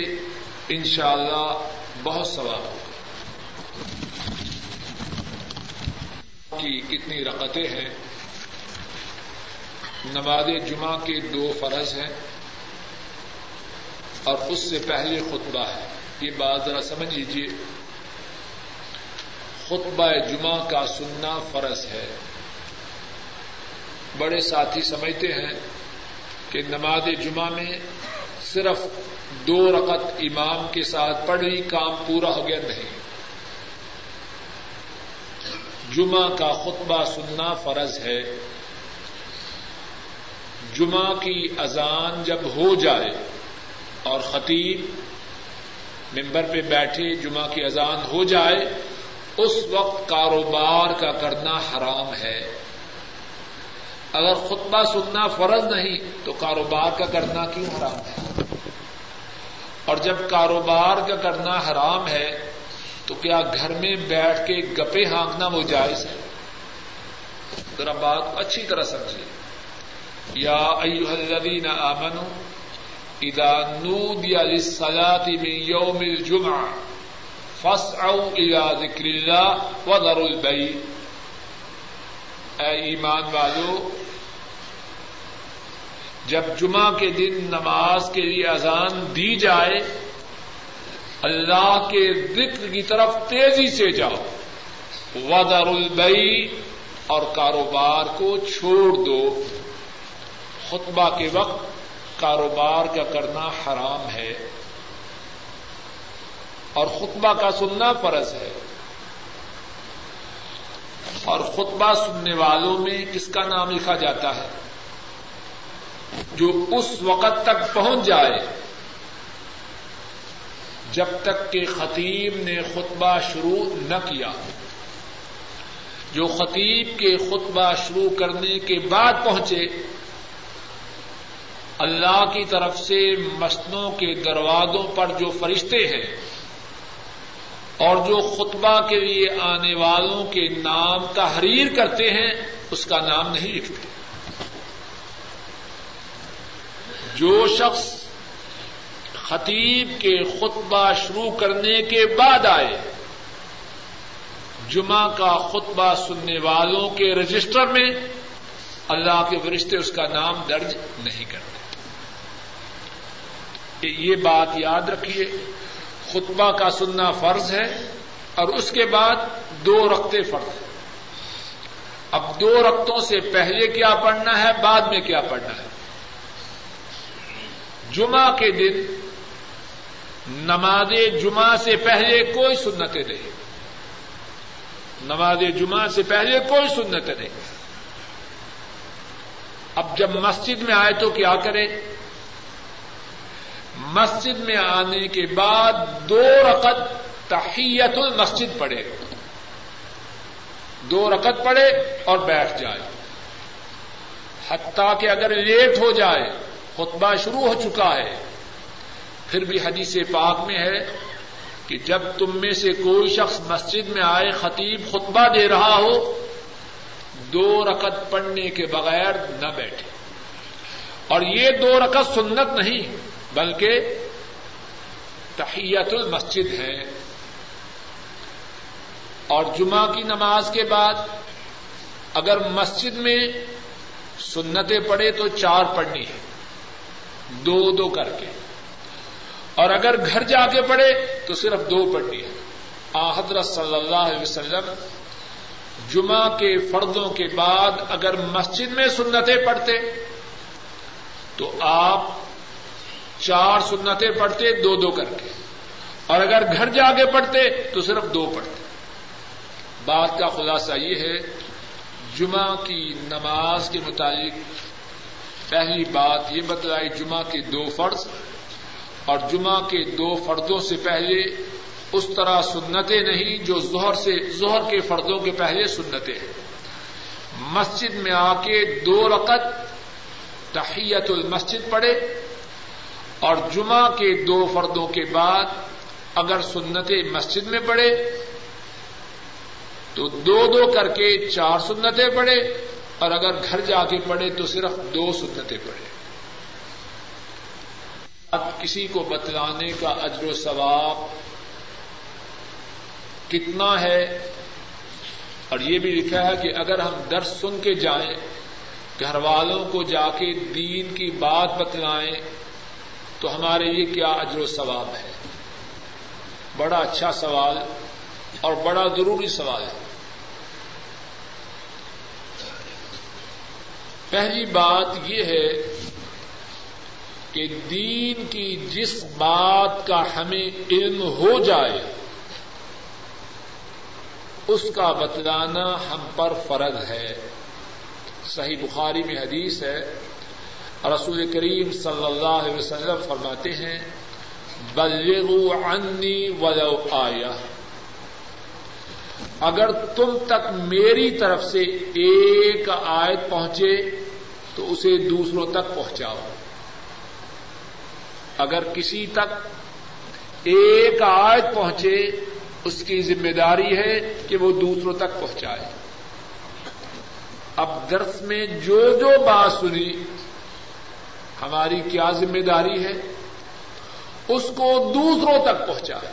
انشاءاللہ اللہ بہت ثواب ہوگا۔ کی کتنی رقطیں ہیں۔ نماز جمعہ کے دو فرض ہیں۔ اور اس سے پہلے خطبہ ہے۔ یہ بات ذرا سمجھ لیجیے خطبہ جمعہ کا سننا فرض ہے۔ بڑے ساتھی سمجھتے ہیں کہ نماز جمعہ میں صرف دو رقط امام کے ساتھ پڑھی کام پورا ہو گیا نہیں۔ جمعہ کا خطبہ سننا فرض ہے۔ جمعہ کی اذان جب ہو جائے اور خطیب ممبر پہ بیٹھے جمعہ کی اذان ہو جائے، اس وقت کاروبار کا کرنا حرام ہے۔ اگر خطبہ سننا فرض نہیں، تو کاروبار کا کرنا کیوں حرام ہے؟ اور جب کاروبار کا کرنا حرام ہے، تو کیا گھر میں بیٹھ کے گپے ہانکنا وہ جائز ہے؟ ذرا بات اچھی طرح سمجھیے۔ یا ایوہ الذین آمنوا اذا نودی للصلاة من یوم الجمعہ فاسعوا الى ذکر اللہ وذروا البیع. اے ایمان والو، جب جمعہ کے دن نماز کے لیے اذان دی جائے، اللہ کے ذکر کی طرف تیزی سے جاؤ وذر البئی اور کاروبار کو چھوڑ دو۔ خطبہ کے وقت کاروبار کا کرنا حرام ہے اور خطبہ کا سننا فرض ہے اور خطبہ سننے والوں میں کس کا نام لکھا جاتا ہے جو اس وقت تک پہنچ جائے جب تک کہ خطیب نے خطبہ شروع نہ کیا جو خطیب کے خطبہ شروع کرنے کے بعد پہنچے اللہ کی طرف سے مسنوں کے دروازوں پر جو فرشتے ہیں اور جو خطبہ کے لیے آنے والوں کے نام تحریر کرتے ہیں، اس کا نام نہیں لکھتے۔ جو شخص خطیب کے خطبہ شروع کرنے کے بعد آئے، جمعہ کا خطبہ سننے والوں کے رجسٹر میں، اللہ کے فرشتے اس کا نام درج نہیں کرتے۔ یہ بات یاد رکھیے، خطبہ کا سننا فرض ہے اور اس کے بعد دو رقطے فرض ہیں۔ اب دو رقطوں سے پہلے کیا پڑھنا ہے، بعد میں کیا پڑھنا ہے؟ جمعہ کے دن، نماز جمعہ سے پہلے کوئی سنت نہیں۔ نماز جمعہ سے پہلے کوئی سنت نہیں۔ اب جب مسجد میں آئے تو کیا کرے مسجد میں آنے کے بعد دو رقط تحیت المسجد پڑے دو رقط پڑے اور بیٹھ جائے۔ حتیٰ کہ اگر لیٹ ہو جائے، خطبہ شروع ہو چکا ہے۔ پھر بھی حدیث پاک میں ہے کہ جب تم میں سے کوئی شخص مسجد میں آئے، خطیب خطبہ دے رہا ہو، دو رکت پڑھنے کے بغیر نہ بیٹھے۔ اور یہ دو رکت سنت نہیں۔ بلکہ تحیت المسجد ہے۔ اور جمعہ کی نماز کے بعد اگر مسجد میں سنتیں پڑے تو چار پڑھنی ہے۔ دو دو کر کے۔ اور اگر گھر جا کے پڑھے تو صرف دو پڑھنی ہے۔ آ حضرت صلی اللہ علیہ وسلم، جمعہ کے فردوں کے بعد اگر مسجد میں سنتیں پڑھتے تو آپ چار سنتیں پڑھتے، دو دو کر کے۔ اور اگر گھر جا کے پڑھتے، تو صرف دو پڑھتے۔ بات کا خلاصہ یہ ہے، جمعہ کی نماز کے متعلق پہلی بات یہ بتلائی، جمعہ کے دو فرض۔ اور جمعہ کے دو فردوں سے پہلے اس طرح سنتیں نہیں جو زہر سے زہر کے فردوں کے پہلے سنتیں ہیں۔ مسجد میں آ کے دو رقط تحیت المسجد پڑھے اور جمعہ کے دو فردوں کے بعد اگر سنتیں مسجد میں پڑھے، تو دو دو کر کے چار سنتیں پڑھے، اور اگر گھر جا کے پڑھے تو صرف دو سنتیں پڑھے۔ اب کسی کو بتلانے کا اجر و ثواب کتنا ہے؟ اور یہ بھی لکھا ہے کہ اگر ہم درس سن کے جائیں، گھر والوں کو جا کے دین کی بات بتلائیں تو ہمارے لیے کیا اجر و ثواب ہے؟ بڑا اچھا سوال اور بڑا ضروری سوال ہے۔ پہلی بات یہ ہے کہ دین کی جس بات کا ہمیں علم ہو جائے، اس کا بتلانا ہم پر فرض ہے۔ صحیح بخاری میں حدیث ہے رسول کریم صلی اللہ علیہ وسلم فرماتے ہیں، بلغوا عنی ولو آیا اگر تم تک میری طرف سے ایک آیت پہنچے، تو اسے دوسروں تک پہنچاؤ۔ اگر کسی تک ایک آیت پہنچے، اس کی ذمہ داری ہے کہ وہ دوسروں تک پہنچائے۔ اب درس میں جو جو بات سنی ہماری کیا ذمہ داری ہے؟ اس کو دوسروں تک پہنچائے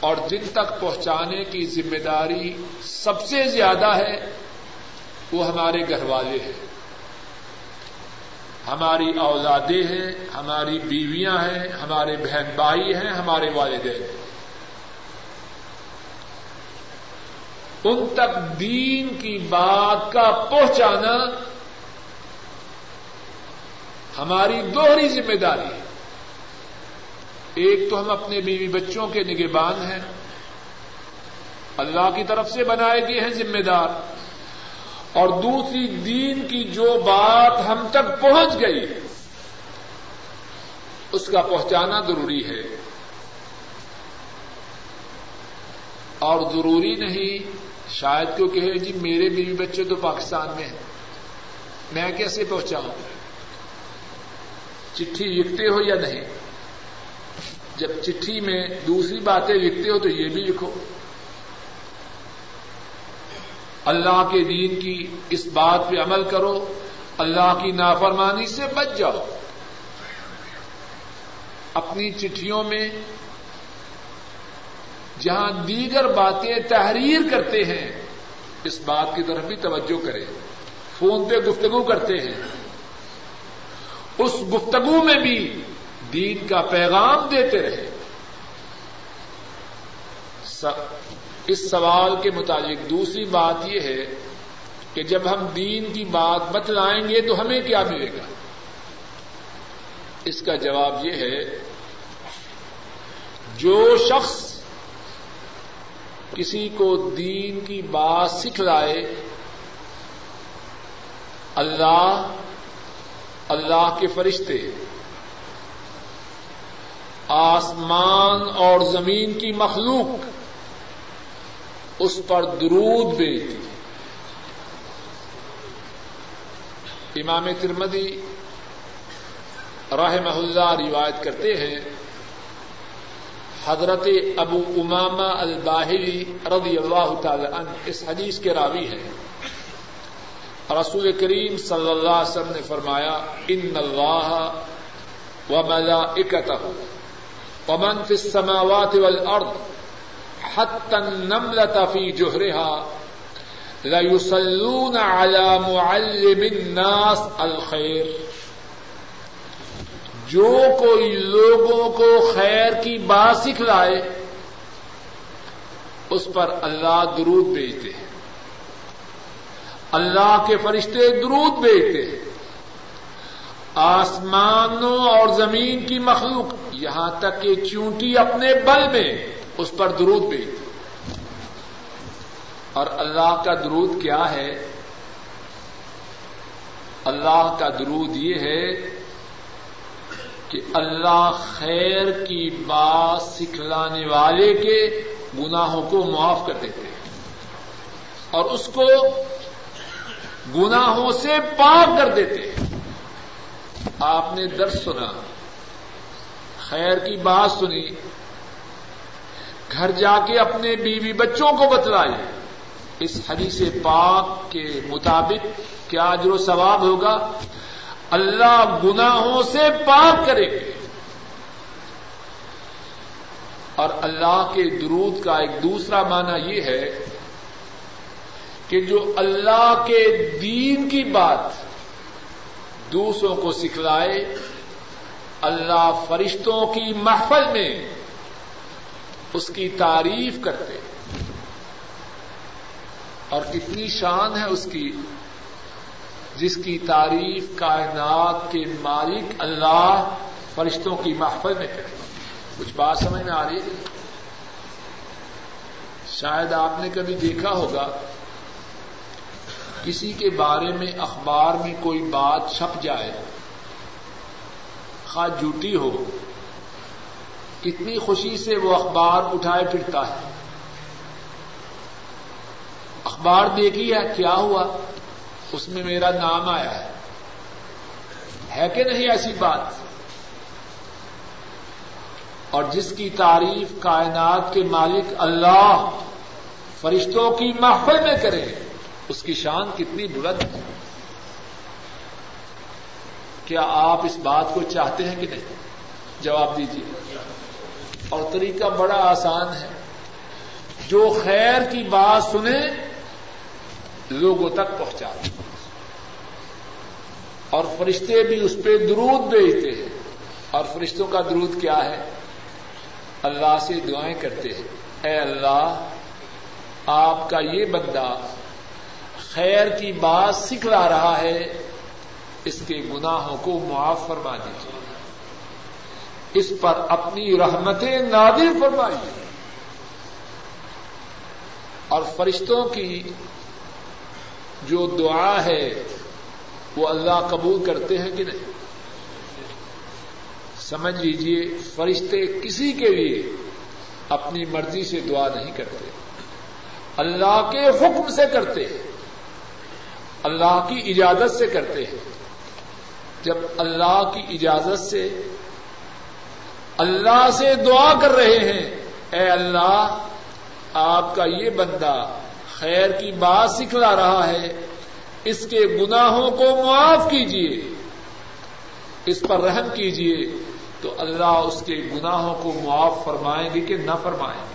اور جن تک پہنچانے کی ذمہ داری سب سے زیادہ ہے، وہ ہمارے گھر والے ہیں۔ ہماری اولادیں ہیں، ہماری بیویاں ہیں، ہمارے بہن بھائی ہیں، ہمارے والدین ہیں۔ ان تک دین کی بات کا پہنچانا ہماری دوہری ذمہ داری ہے۔ ایک تو ہم اپنے بیوی بچوں کے نگہبان ہیں۔ اللہ کی طرف سے بنائے گئے ہیں ذمہ دار۔ اور دوسری دین کی جو بات ہم تک پہنچ گئی، اس کا پہنچانا ضروری ہے۔ اور ضروری نہیں، شاید کیوں کہ جی میرے بیوی بچے تو پاکستان میں ہیں۔ میں کیسے پہنچاؤں؟ چٹھی لکھتے ہو یا نہیں؟ جب چٹھی میں دوسری باتیں لکھتے ہو تو یہ بھی لکھو۔ اللہ کے دین کی اس بات پہ عمل کرو، اللہ کی نافرمانی سے بچ جاؤ۔ اپنی چٹھیوں میں جہاں دیگر باتیں تحریر کرتے ہیں، اس بات کی طرف بھی توجہ کرے فون پہ گفتگو کرتے ہیں۔ اس گفتگو میں بھی دین کا پیغام دیتے رہے۔ اس سوال کے متعلق دوسری بات یہ ہے کہ جب ہم دین کی بات بتلائیں گے تو ہمیں کیا ملے گا؟ اس کا جواب یہ ہے، جو شخص کسی کو دین کی بات سکھلائے، اللہ اللہ کے فرشتے، آسمان اور زمین کی مخلوق، اس پر درود بھیجتی۔ امام ترمدی راہ اللہ روایت کرتے ہیں، حضرت ابو اماما الباہری رضی اللہ تعالی عنہ اس حدیث کے راوی ہیں۔ رسول کریم صلی اللہ علیہ وسلم نے فرمایا، ان اللہ و ملا ومن في السماوات والارض حتى النملة في جهرها ليصلون على معلم الناس الخير جو کوئی لوگوں کو خیر کی بات سکھلائے، اس پر اللہ درود بھیجتے ہیں۔ اللہ کے فرشتے درود بھیجتے ہیں۔ آسمانوں اور زمین کی مخلوق یہاں تک کہ چونٹی اپنے بل میں اس پر درود بھی اور اللہ کا درود کیا ہے؟ اللہ کا درود یہ ہے کہ اللہ خیر کی بات سکھلانے والے کے گناہوں کو معاف کر دیتے ہیں۔ اور اس کو گناہوں سے پاک کر دیتے ہیں۔ آپ نے درد سنا، خیر کی بات سنی، گھر جا کے اپنے بیوی بچوں کو بتلائے۔ اس حدیث پاک کے مطابق کیا اجر و ثواب ہوگا؟ اللہ گناہوں سے پاک کرے گے اور اللہ کے درود کا ایک دوسرا معنی یہ ہے کہ جو اللہ کے دین کی بات دوسروں کو سکھلائے، اللہ فرشتوں کی محفل میں اس کی تعریف کرتے۔ اور کتنی شان ہے اس کی، جس کی تعریف کائنات کے مالک اللہ فرشتوں کی محفل میں کرتے۔ کچھ بات سمجھ میں آ رہی ہے؟ شاید آپ نے کبھی دیکھا ہوگا کسی کے بارے میں اخبار میں کوئی بات چھپ جائے، خواہ جھوٹی ہو، کتنی خوشی سے وہ اخبار اٹھائے پھرتا ہے۔ اخبار دیکھی ہے، کیا ہوا؟ اس میں میرا نام آیا ہے۔ ہے کہ نہیں ایسی بات؟ اور جس کی تعریف کائنات کے مالک اللہ فرشتوں کی محفل میں کرے۔ اس کی شان کتنی بلند ہے؟ کیا آپ اس بات کو چاہتے ہیں کہ نہیں؟ جواب دیجیے اور طریقہ بڑا آسان ہے۔ جو خیر کی بات سنے، لوگوں تک پہنچا اور فرشتے بھی اس پہ درود بھیجتے ہیں۔ اور فرشتوں کا درود کیا ہے؟ اللہ سے دعائیں کرتے ہیں۔ اے اللہ، آپ کا یہ بندہ خیر کی بات سکھلا رہا ہے، اس کے گناہوں کو معاف فرما دیجیے اس پر اپنی رحمتیں نادر فرمائیے۔ اور فرشتوں کی جو دعا ہے، وہ اللہ قبول کرتے ہیں کہ نہیں؟ سمجھ لیجیے فرشتے کسی کے لیے اپنی مرضی سے دعا نہیں کرتے۔ اللہ کے حکم سے کرتے۔ ہیں اللہ کی اجازت سے کرتے ہیں۔ جب اللہ کی اجازت سے اللہ سے دعا کر رہے ہیں، اے اللہ، آپ کا یہ بندہ خیر کی بات سکھلا رہا ہے، اس کے گناہوں کو معاف کیجیے اس پر رحم کیجیے تو اللہ اس کے گناہوں کو معاف فرمائیں گے کہ نہ فرمائیں۔ گے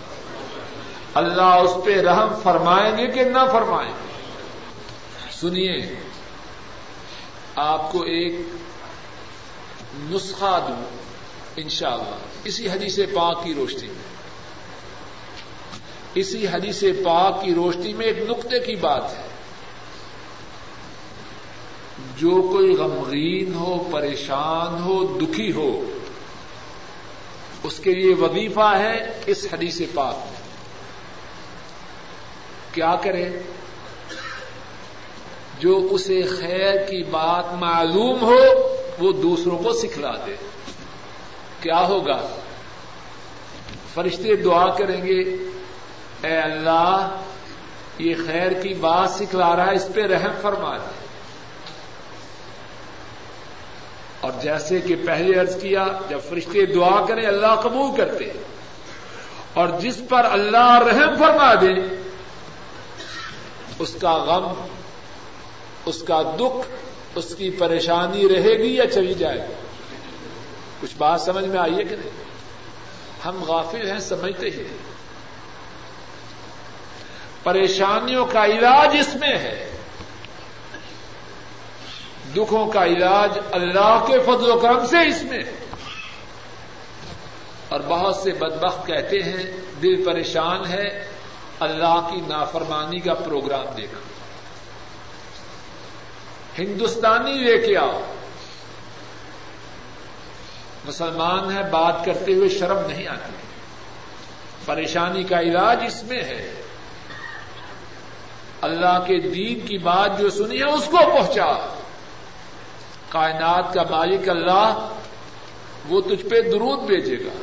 اللہ اس پہ رحم فرمائیں گے کہ نہ فرمائیں۔ گے سنیے، آپ کو ایک نسخہ دوں انشاءاللہ۔ اسی حدیث پاک کی روشنی میں۔ اسی حدیث پاک کی روشنی میں ایک نقطے کی بات ہے۔ جو کوئی غمگین ہو، پریشان ہو، دکھی ہو، اس کے لیے وظیفہ ہے اس حدیث پاک میں۔ کیا کرے جو اسے خیر کی بات معلوم ہو، وہ دوسروں کو سکھلا دے۔ کیا ہوگا؟ فرشتے دعا کریں گے، اے اللہ، یہ خیر کی بات سکھلا رہا ہے، اس پہ رحم فرما دے۔ اور جیسے کہ پہلے ارض کیا، جب فرشتے دعا کریں، اللہ قبول کرتے۔ اور جس پر اللہ رحم فرما دے، اس کا غم اس کا دکھ اس کی پریشانی رہے گی یا چلی جائے گی؟ کچھ بات سمجھ میں آئیے کہ نہیں؟ ہم غافل ہیں، سمجھتے ہی نہیں۔ پریشانیوں کا علاج اس میں ہے۔ دکھوں کا علاج اللہ کے فضل و کرم سے اس میں ہے۔ اور بہت سے بدبخت کہتے ہیں، دل پریشان ہے، اللہ کی نافرمانی کا پروگرام دیکھا۔ ہندوستانی لے کے آؤ۔ مسلمان ہے بات کرتے ہوئے شرم نہیں آتی۔ پریشانی کا علاج اس میں ہے۔ اللہ کے دین کی بات جو سنی ہے، اس کو پہنچا۔ کائنات کا مالک اللہ، وہ تجھ پہ درود بھیجے گا۔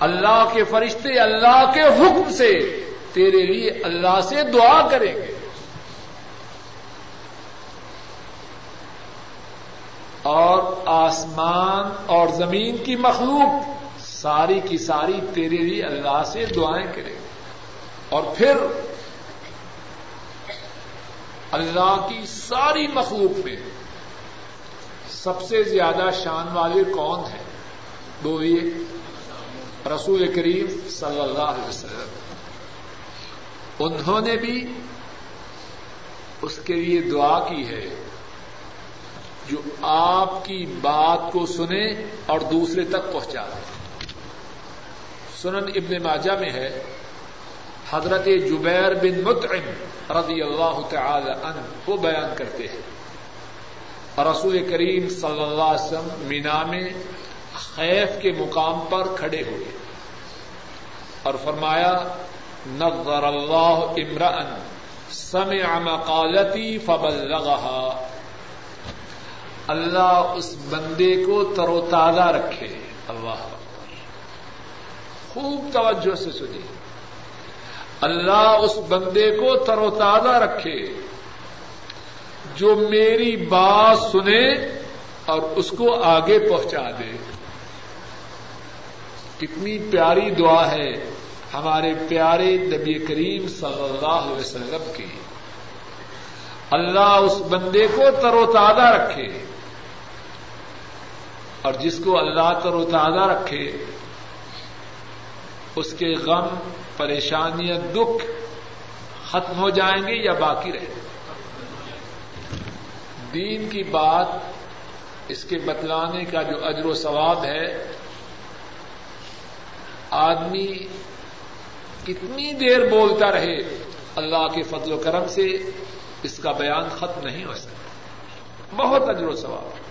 اللہ کے فرشتے اللہ کے حکم سے تیرے لیے اللہ سے دعا کریں گے۔ اور آسمان اور زمین کی مخلوق ساری کی ساری تیرے لیے اللہ سے دعائیں کرے اور پھر اللہ کی ساری مخلوق میں سب سے زیادہ شان والے کون ہیں؟ وہ یہ رسول کریم صلی اللہ علیہ وسلم۔ انہوں نے بھی اس کے لیے دعا کی ہے۔ جو آپ کی بات کو سنے اور دوسرے تک پہنچا دے۔ سنن ابن ماجہ میں ہے، حضرت جبیر بن مطعم رضی اللہ تعالی عنہ وہ بیان کرتے ہیں۔ رسول کریم صلی اللہ علیہ وسلم مینا میں خیف کے مقام پر کھڑے ہوئے۔ اور فرمایا، نظر اللہ امرأن، سمع مقالتی فبلغها اللہ اس بندے کو تر و تازہ رکھے۔ اللہ خوب توجہ سے سنی اللہ اس بندے کو تر و تازہ رکھے۔ جو میری بات سنے اور اس کو آگے پہنچا دے۔ کتنی پیاری دعا ہے ہمارے پیارے نبی کریم صلی اللہ علیہ وسلم کی۔ اللہ اس بندے کو تر و تازہ رکھے۔ اور جس کو اللہ تر و تازہ رکھے، اس کے غم پریشانیاں دکھ ختم ہو جائیں گے یا باقی رہے دین کی بات اس کے بتلانے کا جو اجر و ثواب ہے، آدمی کتنی دیر بولتا رہے اللہ کے فضل و کرم سے، اس کا بیان ختم نہیں ہو سکتا۔ بہت اجر و ثواب۔